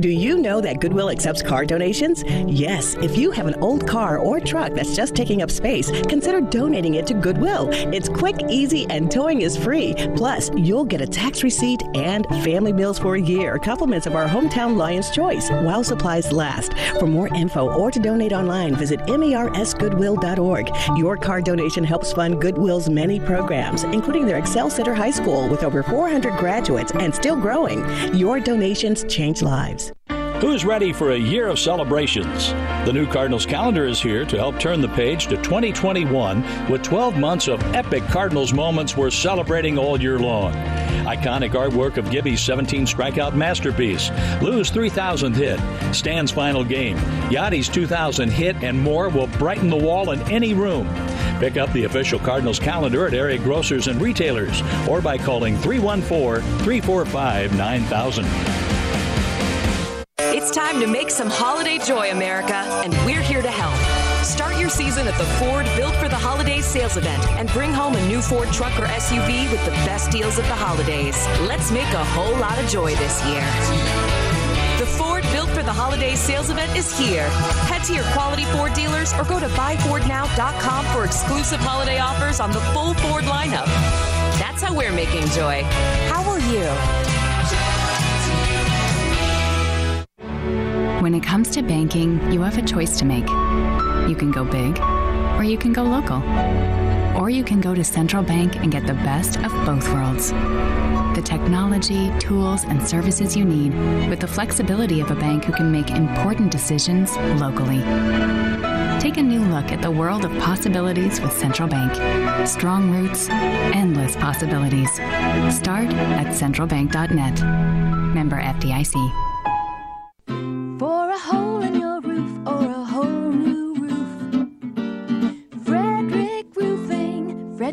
Do you know that Goodwill accepts car donations? Yes, if you have an old car or truck that's just taking up space, consider donating it to Goodwill. It's quick, easy, and towing is free. Plus, you'll get a tax receipt and family meals for a year, compliments of our hometown Lion's Choice, while supplies last. For more info or to donate online, visit mersgoodwill.org. Your car donation helps fund Goodwill's many programs, including their Excel Center High School with over 400 graduates and still growing. Your donations change lives. Who's ready for a year of celebrations? The new Cardinals calendar is here to help turn the page to 2021 with 12 months of epic Cardinals moments we're celebrating all year long. Iconic artwork of Gibby's 17 strikeout masterpiece, Lou's 3000 hit, Stan's final game, Yadi's 2000 hit, and more will brighten the wall in any room. Pick up the official Cardinals calendar at area grocers and retailers or by calling 314 345 9000. It's time to make some holiday joy, America, and we're here to help. Start your season at the Ford Built for the Holidays sales event and bring home a new Ford truck or SUV with the best deals of the holidays. Let's make a whole lot of joy this year. The Ford Built for the Holidays sales event is here. Head to your quality Ford dealers or go to buyfordnow.com for exclusive holiday offers on the full Ford lineup. That's how we're making joy. How will you? When it comes to banking, you have a choice to make. You can go big, or you can go local. Or you can go to Central Bank and get the best of both worlds. The technology, tools, and services you need with the flexibility of a bank who can make important decisions locally. Take a new look at the world of possibilities with Central Bank. Strong roots, endless possibilities. Start at centralbank.net. Member FDIC.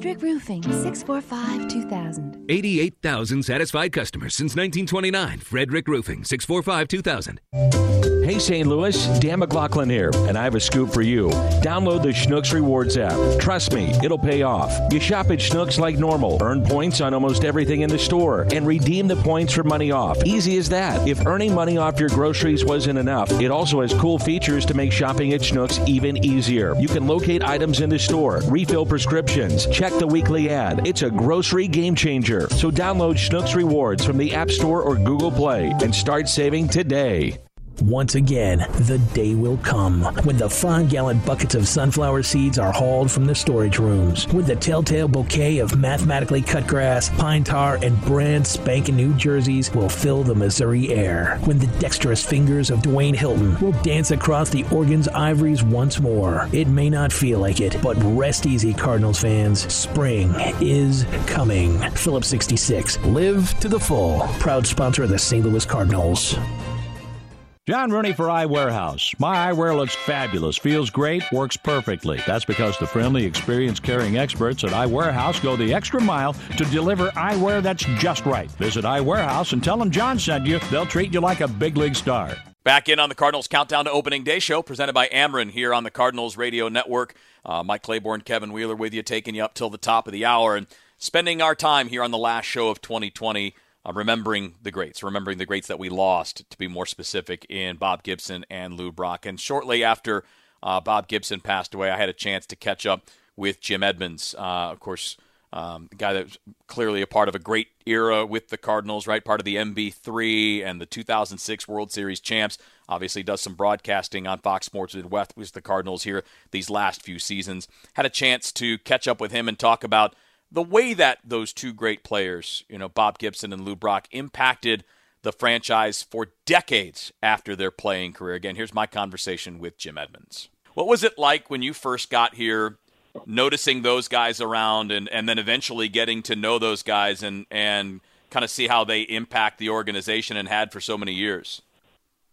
Frederick Roofing, 645 2000. 88,000 satisfied customers since 1929. Frederick Roofing, 645 2000. Hey, St. Louis, Dan McLaughlin here, and I have a scoop for you. Download the Schnucks Rewards app. Trust me, it'll pay off. You shop at Schnucks like normal, earn points on almost everything in the store, and redeem the points for money off. Easy as that. If earning money off your groceries wasn't enough, it also has cool features to make shopping at Schnucks even easier. You can locate items in the store, refill prescriptions, check the weekly ad. It's a grocery game changer. So download Schnucks Rewards from the App Store or Google Play and start saving today. Once again, the day will come when the five gallon buckets of sunflower seeds are hauled from the storage rooms, when the telltale bouquet of mathematically cut grass, pine tar, and brand spanking new jerseys will fill the Missouri air, when the dexterous fingers of Dwayne Hilton will dance across the Oregon's ivories once more. It may not feel like it, but rest easy, Cardinals fans. Spring is coming. Phillips 66. Live to the full. Proud sponsor of the St. Louis Cardinals. John Rooney for Eye Warehouse. My eyewear looks fabulous, feels great, works perfectly. That's because the friendly, experienced, caring experts at Eye Warehouse go the extra mile to deliver eyewear that's just right. Visit Eye Warehouse and tell them John sent you. They'll treat you like a big league star. Back in on the Cardinals Countdown to Opening Day show, presented by Ameren here on the Cardinals Radio Network. Uh, Mike Claiborne, Kevin Wheeler with you, taking you up till the top of the hour and spending our time here on the last show of 2020 uh, remembering the greats, remembering the greats that we lost, to be more specific, in Bob Gibson and Lou Brock. And shortly after uh, Bob Gibson passed away, I had a chance to catch up with Jim Edmonds, uh, of course, um, the guy that was clearly a part of a great era with the Cardinals, right? Part of the MB3 and the 2006 World Series champs. Obviously, does some broadcasting on Fox Sports Midwest with the Cardinals here these last few seasons. Had a chance to catch up with him and talk about the way that those two great players, you know, Bob Gibson and Lou Brock, impacted the franchise for decades after their playing career. Again, here's my conversation with Jim Edmonds. What was it like when you first got here, noticing those guys around and, and then eventually getting to know those guys and, and kind of see how they impact the organization and had for so many years?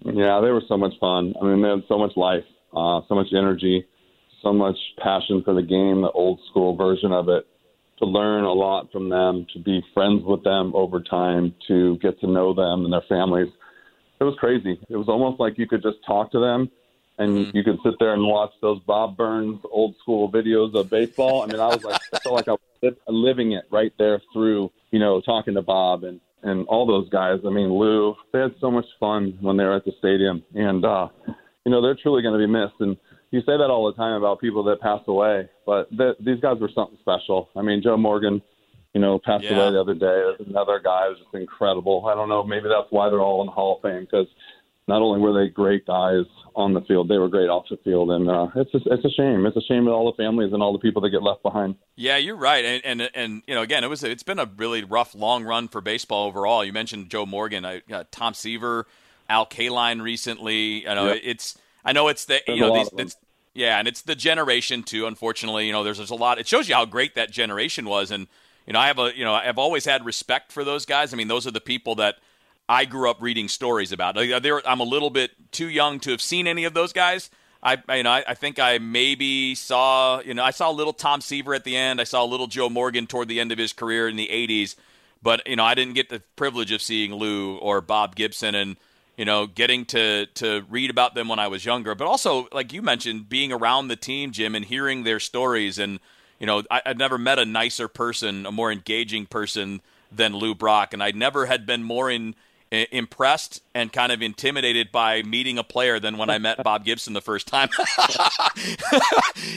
Yeah, they were so much fun. I mean, they had so much life, uh, so much energy, so much passion for the game, the old school version of it to learn a lot from them, to be friends with them over time, to get to know them and their families. It was crazy. It was almost like you could just talk to them and mm-hmm. you could sit there and watch those Bob Burns old school videos of baseball. I mean, I was like, I felt like I was living it right there through, you know, talking to Bob and, and all those guys. I mean, Lou, they had so much fun when they were at the stadium, and uh, you know they're truly going to be missed. And you say that all the time about people that pass away, but th- these guys were something special. I mean, Joe Morgan, you know, passed Yeah. away the other day. There's another guy who's just incredible. I don't know, maybe that's why they're all in the Hall of Fame because not only were they great guys on the field, they were great off the field, and uh, it's just, it's a shame. It's a shame of all the families and all the people that get left behind. Yeah, you're right, and and, and you know, again, it was it's been a really rough, long run for baseball overall. You mentioned Joe Morgan, I, uh, Tom Seaver, Al Kaline recently. You know, Yep. it's I know it's the There's you know these it's yeah, and it's the generation too. Unfortunately, you know, there's there's a lot. It shows you how great that generation was, and you know, I have a you know, I've always had respect for those guys. I mean, those are the people that I grew up reading stories about. I'm a little bit too young to have seen any of those guys. I, I- you know, I, I think I maybe saw, you know, I saw a little Tom Seaver at the end. I saw a little Joe Morgan toward the end of his career in the '80s, but you know, I didn't get the privilege of seeing Lou or Bob Gibson, and you know, getting to to read about them when I was younger. But also, like you mentioned, being around the team, Jim, and hearing their stories, and you know, I, I've never met a nicer person, a more engaging person than Lou Brock, and I never had been more in i- impressed and kind of intimidated by meeting a player than when I met Bob Gibson the first time. [LAUGHS]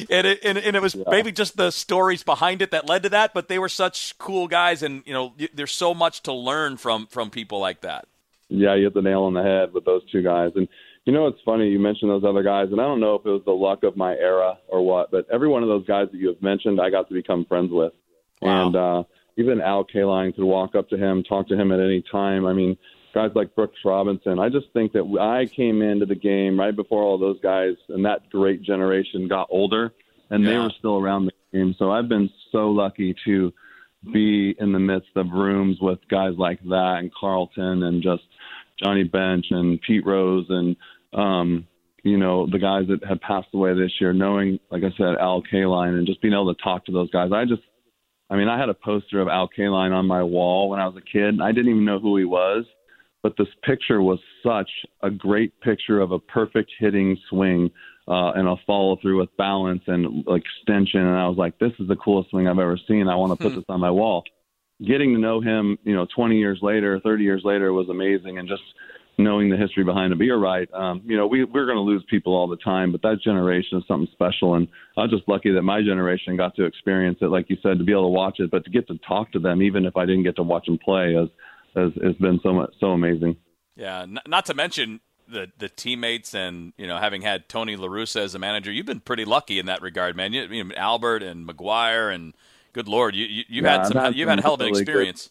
and, it, and, and it was maybe just the stories behind it that led to that, but they were such cool guys, and you know, there's so much to learn from from people like that. Yeah, you hit the nail on the head with those two guys. And you know, it's funny you mentioned those other guys, and I don't know if it was the luck of my era or what, but every one of those guys that you have mentioned, I got to become friends with. Wow. And uh, even Al Kaline could walk up to him, talk to him at any time. I mean, guys like Brooks Robinson. I just think that I came into the game right before all those guys and that great generation got older, and they were still around the game. So I've been so lucky to be in the midst of rooms with guys like that and Carlton and just Johnny Bench and Pete Rose and um, you know the guys that had passed away this year. Knowing, like I said, Al Kaline and just being able to talk to those guys. I just, I mean, I had a poster of Al Kaline on my wall when I was a kid. and I didn't even know who he was, but this picture was such a great picture of a perfect hitting swing. Uh, and a follow through with balance and extension, and I was like, "This is the coolest swing I've ever seen. I want to put [LAUGHS] this on my wall." getting to know him, you know, 20 years later, 30 years later was amazing. And just knowing the history behind him. But you're right. Um, you know, we, we're going to lose people all the time, but that generation is something special. And I was just lucky that my generation got to experience it, like you said, to be able to watch it, but to get to talk to them, even if I didn't get to watch them play, has, has, has been so much, so amazing. Yeah, n- not to mention the the teammates and you know having had Tony La Russa as a manager, you've been pretty lucky in that regard, man. You, you know, Albert and McGwire and good lord, you, you you've Yeah, had some had you've had a hell of an really good- experience.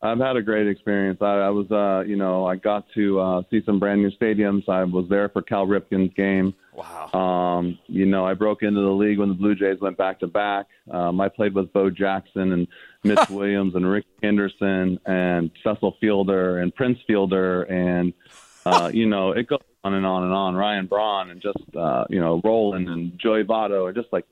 I've had a great experience. I, I was, uh, you know, I got to uh, see some brand new stadiums. I was there for Cal Ripken's game. Wow. Um, you know, I broke into the league when the Blue Jays went back to back. Um, I played with Bo Jackson and [LAUGHS] Mitch Williams and Rick Henderson and Cecil Fielder and Prince Fielder and uh, you know, it goes on and on and on. Ryan Braun and just uh, you know, Rolen and Joey Votto and just like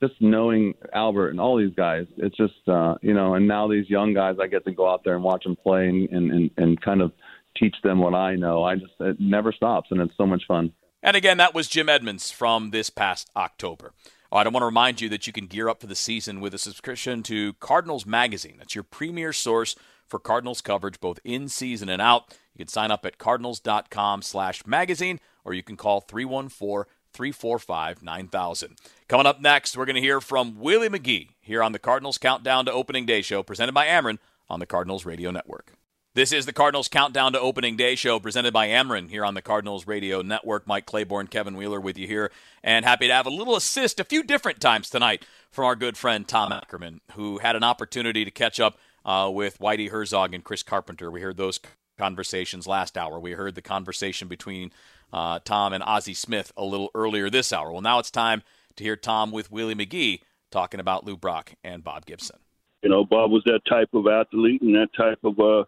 just knowing Albert and all these guys, it's just uh, you know, and now these young guys, I get to go out there and watch them play and and, and, and kind of teach them what I know. I just it never stops, and it's so much fun. And again, that was Jim Edmonds from this past October. All right, I want to remind you that you can gear up for the season with a subscription to Cardinals Magazine. That's your premier source for Cardinals coverage both in season and out. You can sign up at cardinals.com slash magazine or you can call 314-345-9000. Coming up next, we're going to hear from Willie McGee here on the Cardinals Countdown to Opening Day show presented by Ameren on the Cardinals Radio Network. This is the Cardinals Countdown to Opening Day show presented by Ameren here on the Cardinals Radio Network. Mike Claiborne, Kevin Wheeler with you here, and happy to have a little assist a few different times tonight from our good friend Tom Ackerman, who had an opportunity to catch up uh, with Whitey Herzog and Chris Carpenter. We heard those conversations last hour. We heard the conversation between uh, Tom and Ozzie Smith a little earlier this hour. Well, now it's time to hear Tom with Willie McGee talking about Lou Brock and Bob Gibson. You know, Bob was that type of athlete and that type of, uh,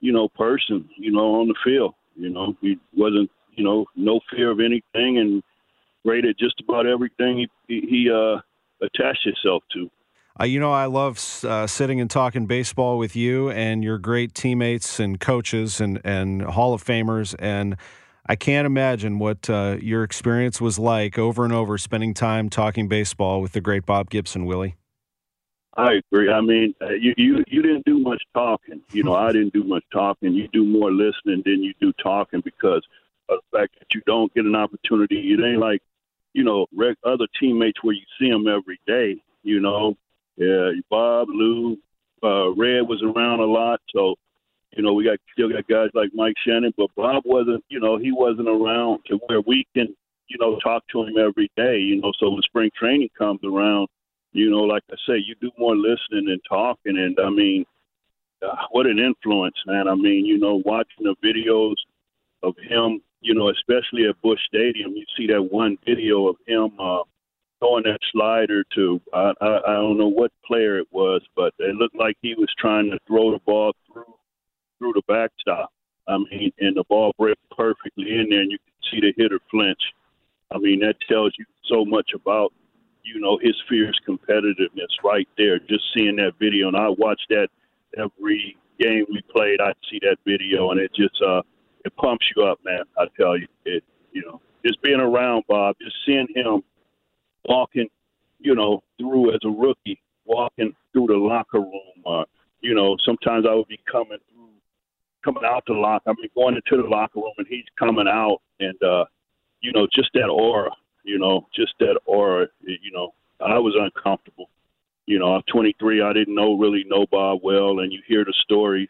you know, person, you know, on the field. You know, he wasn't, you know, no fear of anything and at just about everything he, he uh, attached himself to. Uh, you know, I love uh, sitting and talking baseball with you and your great teammates and coaches and, and Hall of Famers. And I can't imagine what uh, your experience was like over and over spending time talking baseball with the great Bob Gibson, Willie. I agree. I mean, uh, you you you didn't do much talking. You know, I [LAUGHS] didn't do much talking. You do more listening than you do talking because of the fact that you don't get an opportunity. It ain't like you know other teammates where you see them every day. You know, yeah, Bob, Lou, uh, Red was around a lot, so you know we got still got guys like Mike Shannon, but Bob wasn't. You know, he wasn't around to where we can you know talk to him every day. You know, so when spring training comes around you know, like I say, you do more listening than talking. And I mean, uh, what an influence, man. I mean, you know, watching the videos of him, you know, especially at Busch Stadium, you see that one video of him uh, throwing that slider to, I, I, I don't know what player it was, but it looked like he was trying to throw the ball through through the backstop. I mean, and the ball break perfectly in there, and you can see the hitter flinch. I mean, that tells you so much about you know, his fierce competitiveness right there. Just seeing that video, and I watch that every game we played. I see that video, and it just uh, it pumps you up, man. I tell you, it you know, just being around Bob, just seeing him walking, you know, through as a rookie, walking through the locker room. Uh, you know, sometimes I would be coming through, coming out the locker. I mean, going into the locker room, and he's coming out, and uh, you know, just that aura you know, just that aura. You know, I was uncomfortable. You know, I'm 23. I didn't know really know Bob well, and you hear the stories,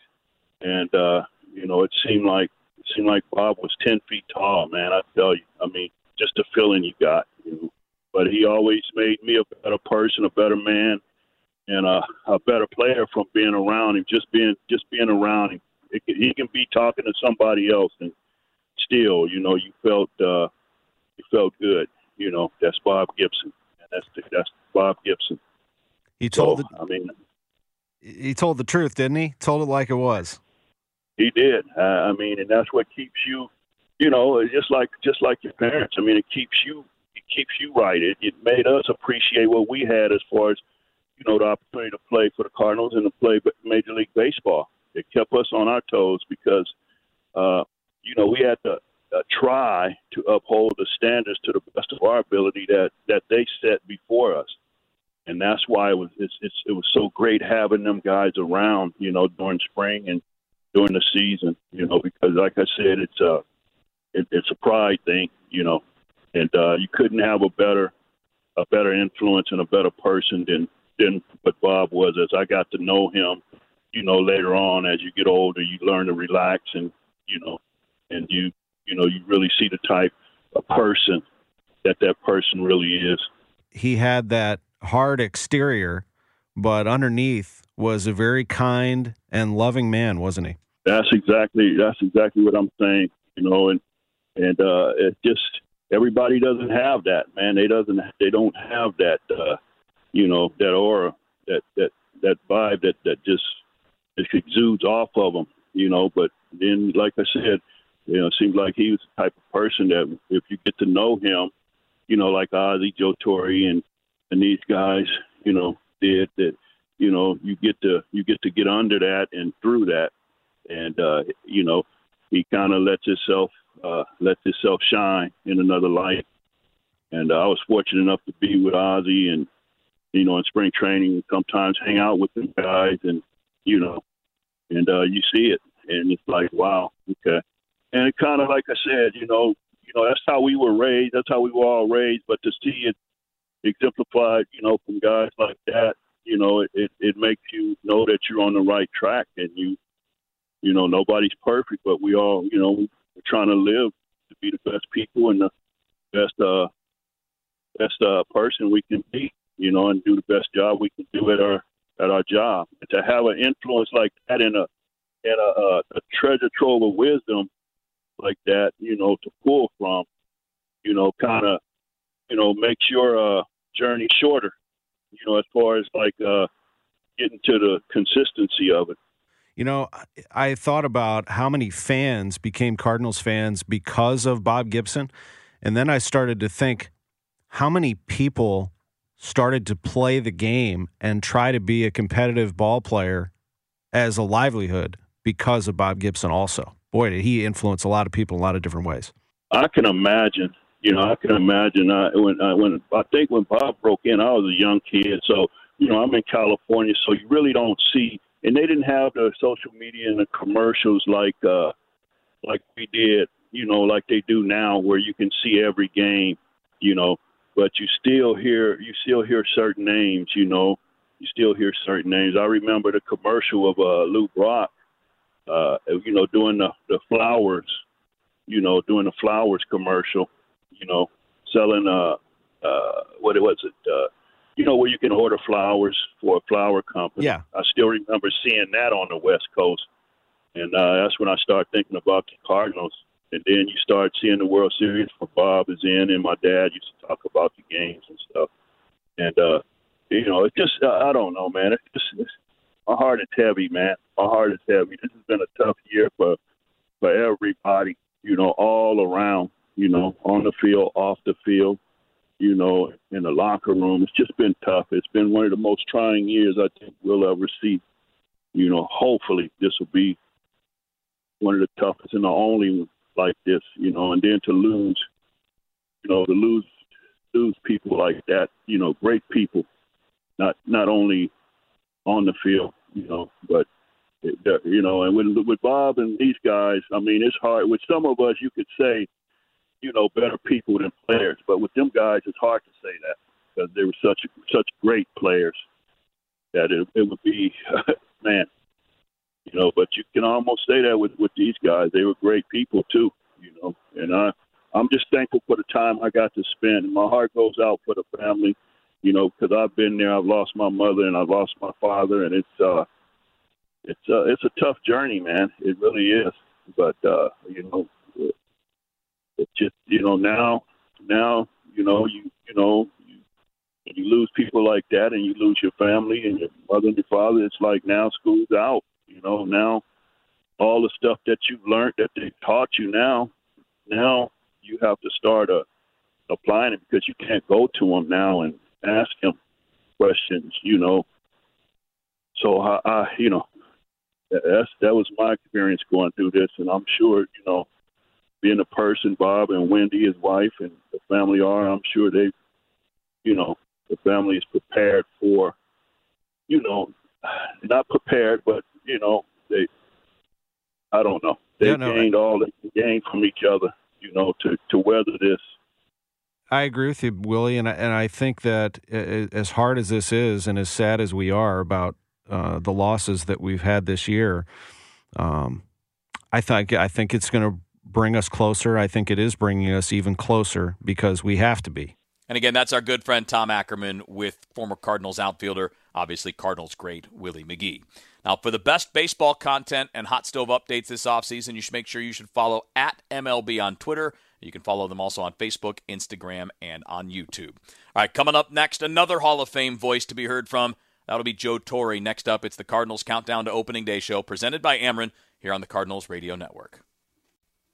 and uh, you know, it seemed like it seemed like Bob was 10 feet tall. Man, I tell you. I mean, just the feeling you got. You know, but he always made me a better person, a better man, and a, a better player from being around him. Just being just being around him. It he can be talking to somebody else, and still, you know, you felt uh, you felt good you know, that's Bob Gibson, and that's the, that's Bob Gibson. He told. So, the, I mean, he told the truth, didn't he? Told it like it was. He did. Uh, I mean, and that's what keeps you, you know, just like just like your parents. I mean, it keeps you keeps you right. It, it made us appreciate what we had as far as you know the opportunity to play for the Cardinals and to play Major League Baseball. It kept us on our toes because, uh, you know, we had to uh, try to uphold the standards to the best of our ability that that they set before us, and that's why it was it's, it's, it was so great having them guys around, you know, during spring and during the season, you know, because like I said, it's a it, it's a pride thing, you know, and uh, you couldn't have a better a better influence and a better person than than what Bob was. As I got to know him, you know, later on as you get older, you learn to relax and you know, and you you know, you really see the type of person that that person really is. He had that hard exterior, but underneath was a very kind and loving man, wasn't he? That's exactly that's exactly what I'm saying. You know, and and uh, it just everybody doesn't have that, man. They doesn't they don't have that uh, you know that aura that that that vibe that that just exudes off of them. You know, but then like I said, you know, it seems like he was the type of person that if you get to know him, you know, like Ozzie, Joe Torre, and and these guys, you know, did that. You know, you get to you get to get under that and through that, and uh, you know, he kind of lets himself uh, lets himself shine in another light. And uh, I was fortunate enough to be with Ozzie and you know in spring training, and sometimes hang out with the guys, and you know, and uh, you see it, and it's like, wow, okay and it kind of like I said, you know, you know that's how we were raised. That's how we were all raised. But to see it exemplified, you know, from guys like that, you know, it, it it makes you know that you're on the right track, and you, you know, nobody's perfect, but we all, you know, we're trying to live to be the best people and the best uh best uh person we can be, you know, and do the best job we can do at our at our job. And to have an influence like that in a in a, a, a treasure trove of wisdom like that, you know, to pull from, you know, kind of, you know, makes your uh, journey shorter, you know, as far as like uh, getting to the consistency of it. You know, I thought about how many fans became Cardinals fans because of Bob Gibson. And then I started to think how many people started to play the game and try to be a competitive ball player as a livelihood because of Bob Gibson also boy, did he influence a lot of people in a lot of different ways. I can imagine, You know, I can imagine. I when I when I think when Bob broke in, I was a young kid, so you know I'm in California, so you really don't see. And they didn't have the social media and the commercials like uh like we did, you know, like they do now, where you can see every game, you know. But you still hear you still hear certain names, you know. You still hear certain names. I remember the commercial of uh, Lou Brock, uh, you know, doing the the flowers, you know, doing the flowers commercial, you know, selling uh uh what it was it uh you know where you can order flowers for a flower company. Yeah. I still remember seeing that on the West Coast, and uh, that's when I started thinking about the Cardinals. And then you start seeing the World Series for Bob is in, and my dad used to talk about the games and stuff. And uh, you know, it's just uh, I don't know, man. It's just it's, my heart is heavy, man. My heart is heavy. This has been a tough year for for everybody. You know, all around. You know, on the field, off the field. You know, in the locker room. It's just been tough. It's been one of the most trying years I think we'll ever see. You know, hopefully this will be one of the toughest and the only like this. You know, and then to lose, you know, to lose lose people like that. You know, great people. Not not only on the field, you know, but you know, and with with Bob and these guys, I mean, it's hard. With some of us, you could say, you know, better people than players, but with them guys, it's hard to say that because they were such such great players that it, it would be, [LAUGHS] man, you know. But you can almost say that with with these guys, they were great people too, you know. And I, I'm just thankful for the time I got to spend. My heart goes out for the family you know, because I've been there. I've lost my mother and I've lost my father, and it's uh, it's uh, it's a tough journey, man. It really is. But uh, you know, it's just you know now now you know you you know you, you lose people like that, and you lose your family and your mother and your father. It's like now school's out. You know now all the stuff that you've learned that they taught you now now you have to start uh, applying it because you can't go to them now and ask him questions, you know. So I, I you know, that's that was my experience going through this, and I'm sure, you know, being a person, Bob and Wendy, his wife, and the family are, I'm sure they, you know, the family is prepared for, you know, not prepared, but you know, they, I don't know, they Yeah, no, gained all they can gain from each other, you know, to to weather this. I agree with you, Willie, and I, and I think that as hard as this is, and as sad as we are about uh, the losses that we've had this year, um, I think I think it's going to bring us closer. I think it is bringing us even closer because we have to be. And again, that's our good friend Tom Ackerman with former Cardinals outfielder, obviously Cardinals great Willie McGee. Now, for the best baseball content and hot stove updates this offseason, you should make sure you should follow at MLB on Twitter. You can follow them also on Facebook, Instagram, and on YouTube. All right, coming up next, another Hall of Fame voice to be heard from. That'll be Joe Torre. Next up, it's the Cardinals Countdown to Opening Day show presented by Ameren here on the Cardinals Radio Network.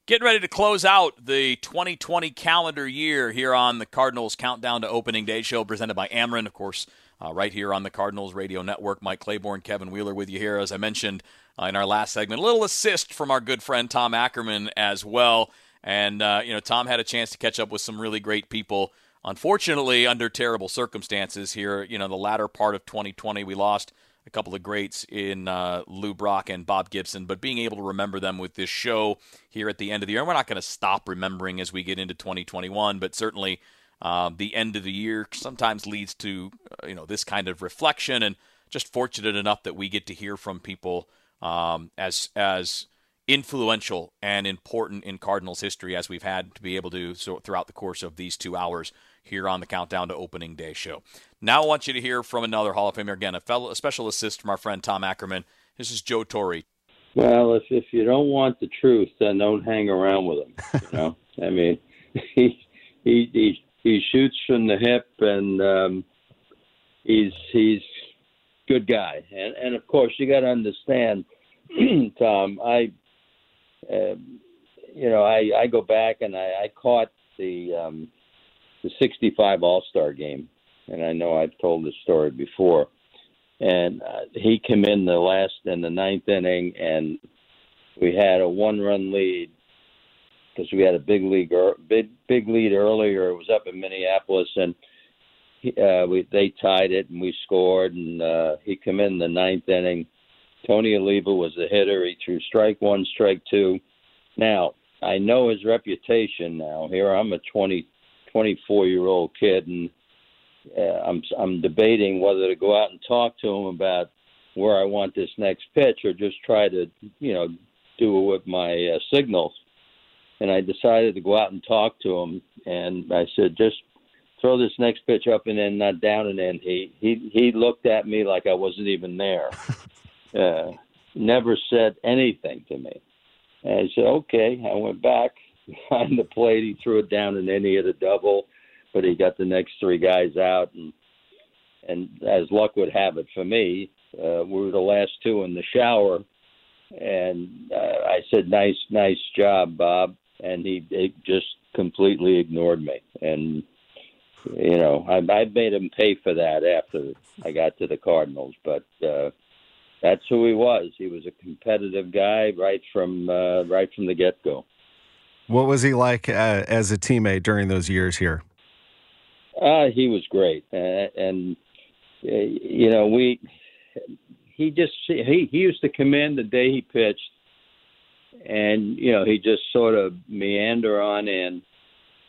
Getting ready to close out the 2020 calendar year here on the Cardinals Countdown to Opening Day show presented by Ameren, of course, uh, right here on the Cardinals Radio Network. Mike Claiborne, Kevin Wheeler with you here. As I mentioned uh, in our last segment, a little assist from our good friend Tom Ackerman as well. And, uh, you know, Tom had a chance to catch up with some really great people. Unfortunately, under terrible circumstances here, you know, the latter part of 2020, we lost a couple of greats in uh, Lou Brock and Bob Gibson, but being able to remember them with this show here at the end of the year, and we're not going to stop remembering as we get into 2021, but certainly uh, the end of the year sometimes leads to uh, you know this kind of reflection, and just fortunate enough that we get to hear from people um, as as influential and important in Cardinals history as we've had to be able to so throughout the course of these two hours here on the Countdown to Opening Day show. Now I want you to hear from another Hall of Famer again, a fellow, a special assist from our friend Tom Ackerman. This is Joe Torre. Well, if if you don't want the truth, then don't hang around with him. You [LAUGHS] know, I mean, [LAUGHS] he he he he shoots from the hip, and um, he's he's good guy. And and of course, you got to understand, [CLEARS THROAT] Tom. I, um, you know, I I go back and I, I caught the um, the '65 All Star game, and I know I've told this story before and uh, he came in the last in the ninth inning, and we had a one-run lead because we had a big league, big big lead earlier. It was up in Minneapolis, and he, uh, we they tied it, and we scored. And uh, he come in the ninth inning. Tony Oliva was the hitter. He threw strike one, strike two. Now I know his reputation. Now here I'm a 20, 24 year old kid, and uh, I'm I'm debating whether to go out and talk to him about where I want this next pitch, or just try to you know do it with my uh, signals. And I decided to go out and talk to him, and I said, just throw this next pitch up and then not down and in. He he he looked at me like I wasn't even there. [LAUGHS] uh, never said anything to me. And I said, okay. I went back [LAUGHS] behind the plate. He threw it down and then he hit a double, but he got the next three guys out. And and as luck would have it for me, uh, we were the last two in the shower and uh, I said, "Nice, nice job, Bob." And he, he just completely ignored me, and you know, I, I made him pay for that after I got to the Cardinals. But uh, that's who he was. He was a competitive guy right from uh, right from the get go. What was he like uh, as a teammate during those years here? Uh, he was great, uh, and uh, you know we he just he he used to come in the day he pitched, and you know he just sort of meander on in,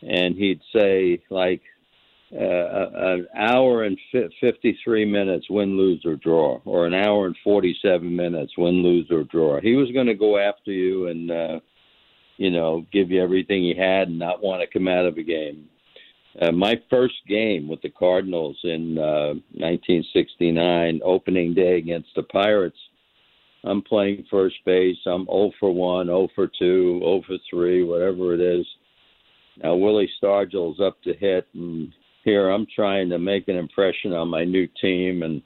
and he'd say like uh, an hour and fifty three minutes win lose or draw, or an hour and forty seven minutes win lose or draw. He was going to go after you and uh, you know give you everything he had and not want to come out of a game. Uh, my first game with the Cardinals in uh, 1969, opening day against the Pirates, I'm playing first base. I'm 0 for 1, 0 for 2, 0 for 3, whatever it is. Now Willie Stargell's up to hit, and here I'm trying to make an impression on my new team, and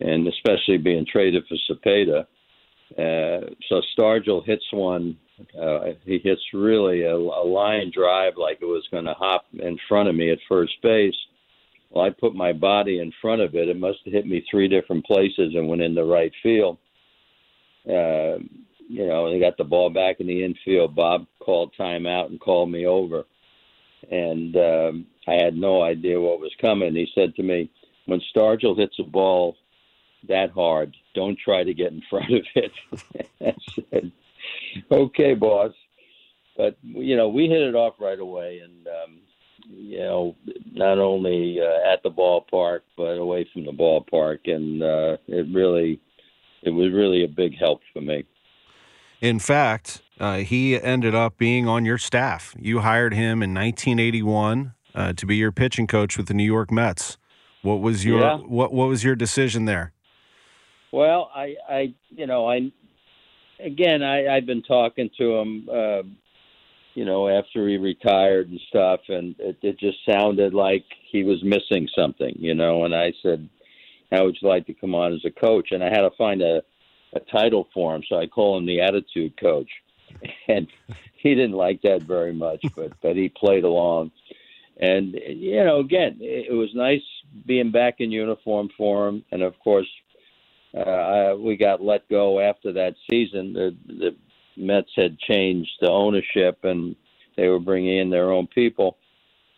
and especially being traded for Cepeda. Uh, so Stargell hits one uh, he hits really a, a line drive like it was going to hop in front of me at first base. Well, I put my body in front of it. It must have hit me three different places and went in the right field. Uh, you know, they got the ball back in the infield. Bob called timeout and called me over, and um, I had no idea what was coming. He said to me, "When Stargell hits a ball that hard, don't try to get in front of it." [LAUGHS] I said, [LAUGHS] okay, boss. But you know, we hit it off right away, and um, you know, not only uh, at the ballpark but away from the ballpark, and uh, it really, it was really a big help for me. In fact, uh, he ended up being on your staff. You hired him in 1981 uh, to be your pitching coach with the New York Mets. What was your yeah. what What was your decision there? Well, I, I, you know, I again, I, I've been talking to him, uh, you know, after he retired and stuff, and it, it just sounded like he was missing something, you know. And I said, "How would you like to come on as a coach?" And I had to find a, a title for him, so I call him the attitude coach, [LAUGHS] and he didn't like that very much, but but he played along. And you know, again, it, it was nice being back in uniform for him, and of course, uh, we got let go after that season. The, the Mets had changed the ownership and they were bringing in their own people.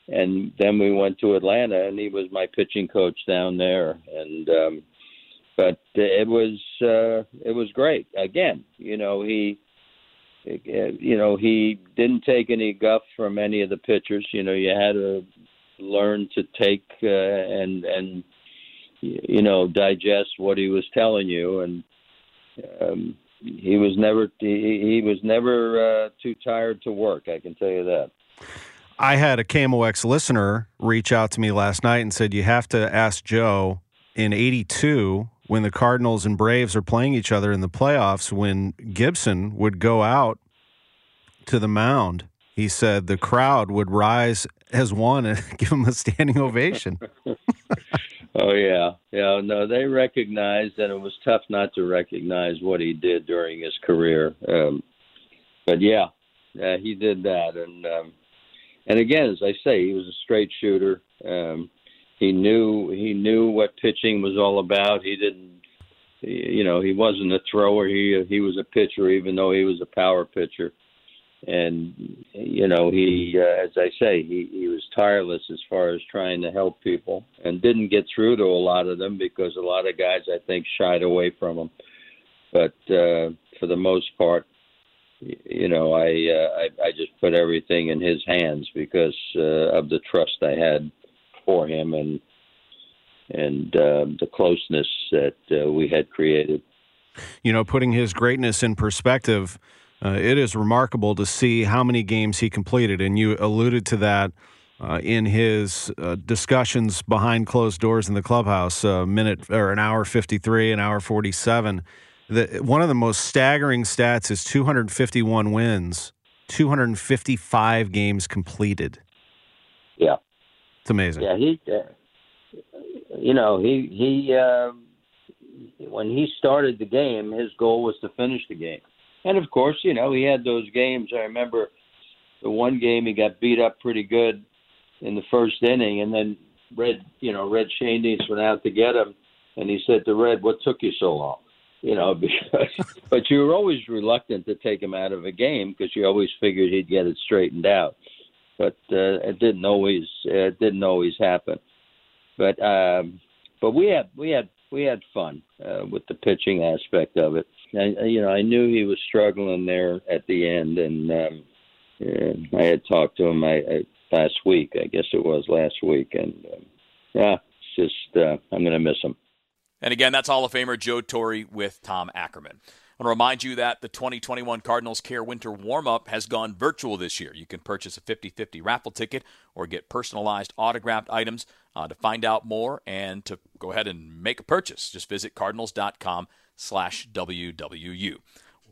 And then we went to Atlanta, and he was my pitching coach down there. And um, but it was uh, it was great. Again, you know he you know he didn't take any guff from any of the pitchers. You know you had to learn to take uh, and and you know digest what he was telling you. And um he was never he, he was never uh, too tired to work i can tell you that. I had a KMOX listener reach out to me last night and said you have to ask joe in 82 when the cardinals and braves are playing each other in the playoffs when gibson would go out to the mound he said the crowd would rise as one and [LAUGHS] give him a standing ovation [LAUGHS] Oh yeah, yeah. No, they recognized, and it was tough not to recognize what he did during his career. Um, but yeah, yeah, he did that, and um, and again, as I say, he was a straight shooter. Um, he knew he knew what pitching was all about. He didn't, you know, he wasn't a thrower. He he was a pitcher, even though he was a power pitcher. And you know he, uh, as I say, he he was tireless as far as trying to help people, and didn't get through to a lot of them because a lot of guys I think shied away from him. But uh, for the most part, you know, I, uh, I I just put everything in his hands because uh, of the trust I had for him and and uh, the closeness that uh, we had created. You know, putting his greatness in perspective, uh, it is remarkable to see how many games he completed, and you alluded to that. Uh, in his uh, discussions behind closed doors in the clubhouse, a minute or an hour 53, an hour 47. The, one of the most staggering stats is 251 wins, 255 games completed. Yeah, it's amazing. Yeah, he, uh, you know, he he uh, when he started the game, his goal was to finish the game, and of course, you know, he had those games. I remember the one game he got beat up pretty good in the first inning, and then Red, you know, Red Schoendienst went out to get him, and he said to Red, "What took you so long?" you know, [LAUGHS] because but you were always reluctant to take him out of a game because you always figured he'd get it straightened out. But uh, it didn't always it didn't always happen. But um, but we had we had we had fun uh, with the pitching aspect of it. I, you know, I knew he was struggling there at the end, and um, yeah, I had talked to him I, I, last week. I guess it was last week, and um, yeah, it's just uh, I'm going to miss him. And again, that's Hall of Famer Joe Torre with Tom Ackerman. I want to remind you that the 2021 Cardinals Care Winter Warm Up has gone virtual this year. You can purchase a 50 50 raffle ticket or get personalized autographed items. Uh, to find out more and to go ahead and make a purchase, just visit cardinals.com slash WWU.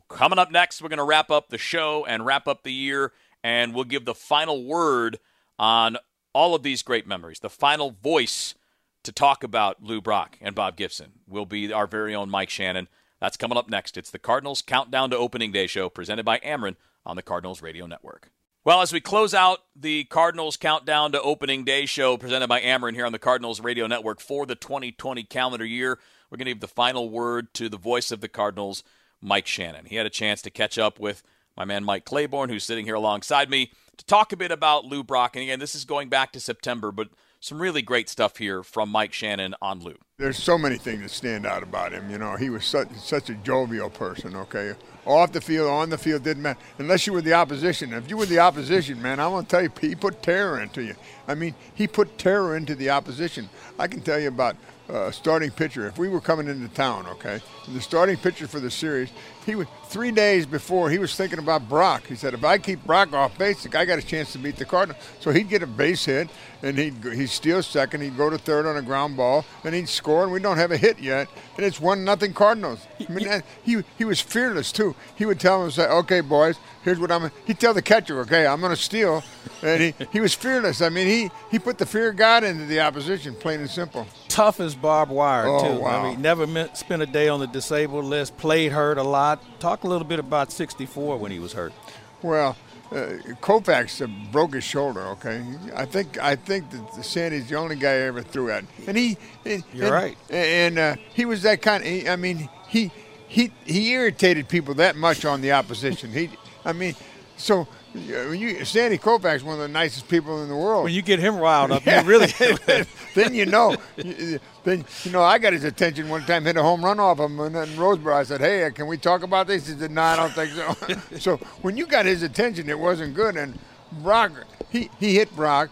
Coming up next, we're going to wrap up the show and wrap up the year, and we'll give the final word on all of these great memories, the final voice to talk about Lou Brock and Bob Gibson will be our very own Mike Shannon. That's coming up next. It's the Cardinals Countdown to Opening Day show presented by Ameren on the Cardinals Radio Network. Well, as we close out the Cardinals Countdown to Opening Day show presented by Ameren here on the Cardinals Radio Network for the 2020 calendar year, we're going to give the final word to the voice of the Cardinals, Mike Shannon. He had a chance to catch up with my man Mike Claiborne, who's sitting here alongside me, to talk a bit about Lou Brock. And again, this is going back to September, but some really great stuff here from Mike Shannon on Lou. There's so many things that stand out about him. You know, he was such such a jovial person. Okay, off the field, on the field, didn't matter. Unless you were the opposition. If you were the opposition, man, I want to tell you, he put terror into you. I mean, he put terror into the opposition. I can tell you about uh, starting pitcher. If we were coming into town, okay, the starting pitcher for the series, he was three days before he was thinking about Brock. He said, if I keep Brock off base, I got a chance to beat the Cardinals. So he'd get a base hit, and he'd he'd steal second. He'd go to third on a ground ball, and he'd score. And we don't have a hit yet, and it's one nothing Cardinals. I mean, he he was fearless too. He would tell them, say, "Okay, boys, here's what I'm." He'd tell the catcher, "Okay, I'm going to steal," and he he was fearless. I mean, he he put the fear of God into the opposition, plain and simple. Tough as barbed wire Oh, too. wow. I mean, never spent a day on the disabled list. Played hurt a lot. Talk a little bit about '64 when he was hurt. Well, uh, Koufax uh, broke his shoulder. Okay, I think I think that Sandy's the only guy I ever threw at, and he. And, You're and- right. And uh, he was that kind. Of, I mean, he he he irritated people that much on the opposition. He, I mean, so. uh, You, Sandy Koufax, one of the nicest people in the world. When you get him riled up, you really. [LAUGHS] then you know, [LAUGHS] then you know. I got his attention one time, hit a home run off him, and then Roseboro. I said, "Hey, can we talk about this?" He said, "No, I don't think so." [LAUGHS] so when you got his attention, it wasn't good. And Brock, he he hit Brock.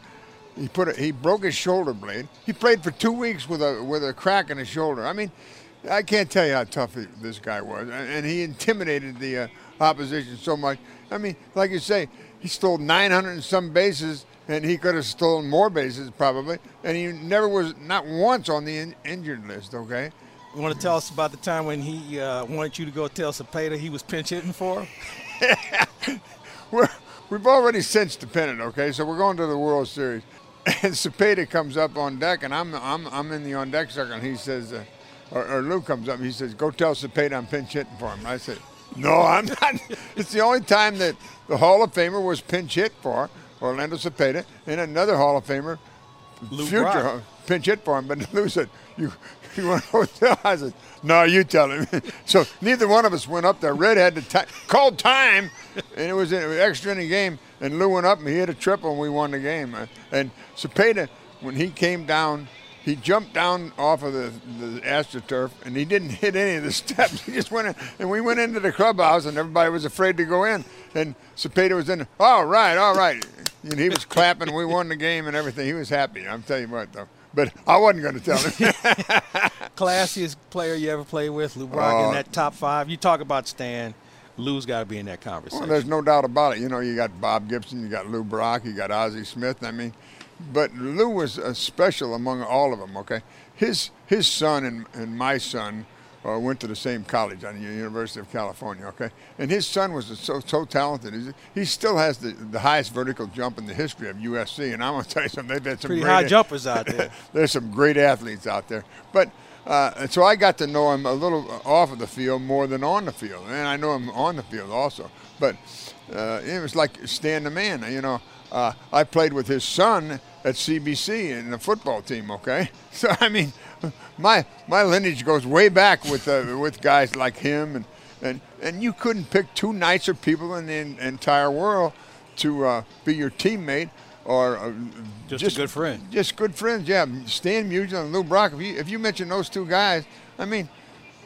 He put a, he broke his shoulder blade. He played for two weeks with a with a crack in his shoulder. I mean, I can't tell you how tough he, this guy was, and, and he intimidated the uh, opposition so much. I mean, like you say, he stole 900 and some bases, and he could have stolen more bases probably, and he never was not once on the in, injured list. Okay. You want to tell us about the time when he uh, wanted you to go tell Cepeda he was pinch hitting for [LAUGHS] him? we're, we've already cinched the pennant, okay? So we're going to the World Series. [LAUGHS] And Cepeda comes up on deck, and I'm I'm, I'm in the on deck circle, and he says, uh, or, or Lou comes up, and he says, "Go tell Cepeda I'm pinch hitting for him." And I said, "No, I'm not." [LAUGHS] it's the only time that the Hall of Famer was pinch hit for Orlando Cepeda, and another Hall of Famer, Lou future Brock. Pinch hit for him. But [LAUGHS] Lou said, "You, [LAUGHS] you want to hotel?" I said, "No, you tell him." [LAUGHS] so neither one of us went up there. Red had to t- call time, and it was an extra inning game. And Lou went up and he hit a triple, and we won the game. Uh, and Cepeda, when he came down he jumped down off of the, the astroturf and he didn't hit any of the steps. He just went in, and we went into the clubhouse and everybody was afraid to go in. And Cepeda was in. All right, all right. And he was clapping. We won the game and everything. He was happy. I'm telling you what, though. But I wasn't going to tell him. [LAUGHS] Classiest player you ever played with, Lou Brock, uh, in that top five. You talk about Stan. Lou's got to be in that conversation. Well, there's no doubt about it. You know, you got Bob Gibson, you got Lou Brock, you got Ozzie Smith. I mean, but Lou was uh, special among all of them. Okay, his his son and, and my son uh, went to the same college on the University of California. Okay, and his son was so so talented. He's, he still has the, the highest vertical jump in the history of USC. And I'm gonna [LAUGHS] tell you something. They've had some pretty great high jumpers out there. [LAUGHS] there's some great athletes out there, but. Uh, so I got to know him a little off of the field more than on the field, and I know him on the field also. But uh, it was like Stan the man. You know, uh, I played with his son at CBC in the football team. Okay, [LAUGHS] so I mean, [LAUGHS] my my lineage goes way back with uh, with guys like him, and and and you couldn't pick two nicer people in the entire world to uh, be your teammate or uh, just, just, a good friend. Just good friends, yeah. Stan Musial and Lou Brock. If you if you mention those two guys, I mean,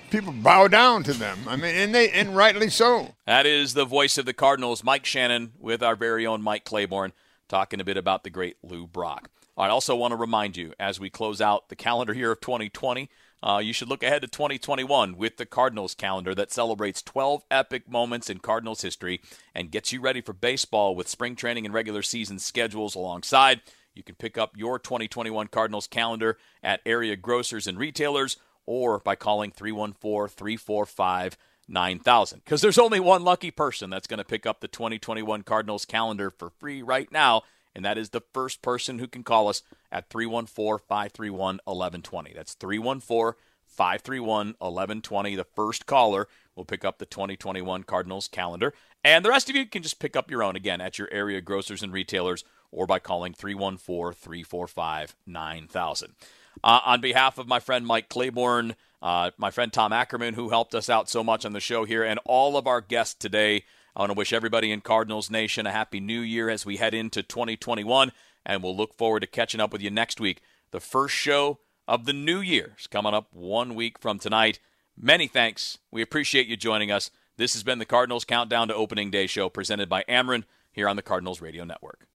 people bow down to them. I mean, and they and rightly so. That is the voice of the Cardinals, Mike Shannon, with our very own Mike Claiborne talking a bit about the great Lou Brock. I also want to remind you as we close out the calendar year of 2020, uh, you should look ahead to 2021 with the Cardinals calendar that celebrates 12 epic moments in Cardinals history and gets you ready for baseball with spring training and regular season schedules alongside. You can pick up your 2021 Cardinals calendar at area grocers and retailers or by calling 314 345 9000 because there's only one lucky person that's going to pick up the 2021 Cardinals calendar for free right now, and that is the first person who can call us at 314 531 1120. That's 314 531 1120. The first caller will pick up the 2021 Cardinals calendar, and the rest of you can just pick up your own again at your area grocers and retailers or by calling 314 345 9000. Uh, on behalf of my friend Mike Claiborne, uh, my friend Tom Ackerman, who helped us out so much on the show here, and all of our guests today. I want to wish everybody in Cardinals Nation a happy new year as we head into 2021, and we'll look forward to catching up with you next week. The first show of the new year is coming up one week from tonight. Many thanks. We appreciate you joining us. This has been the Cardinals Countdown to Opening Day show presented by Ameren here on the Cardinals Radio Network.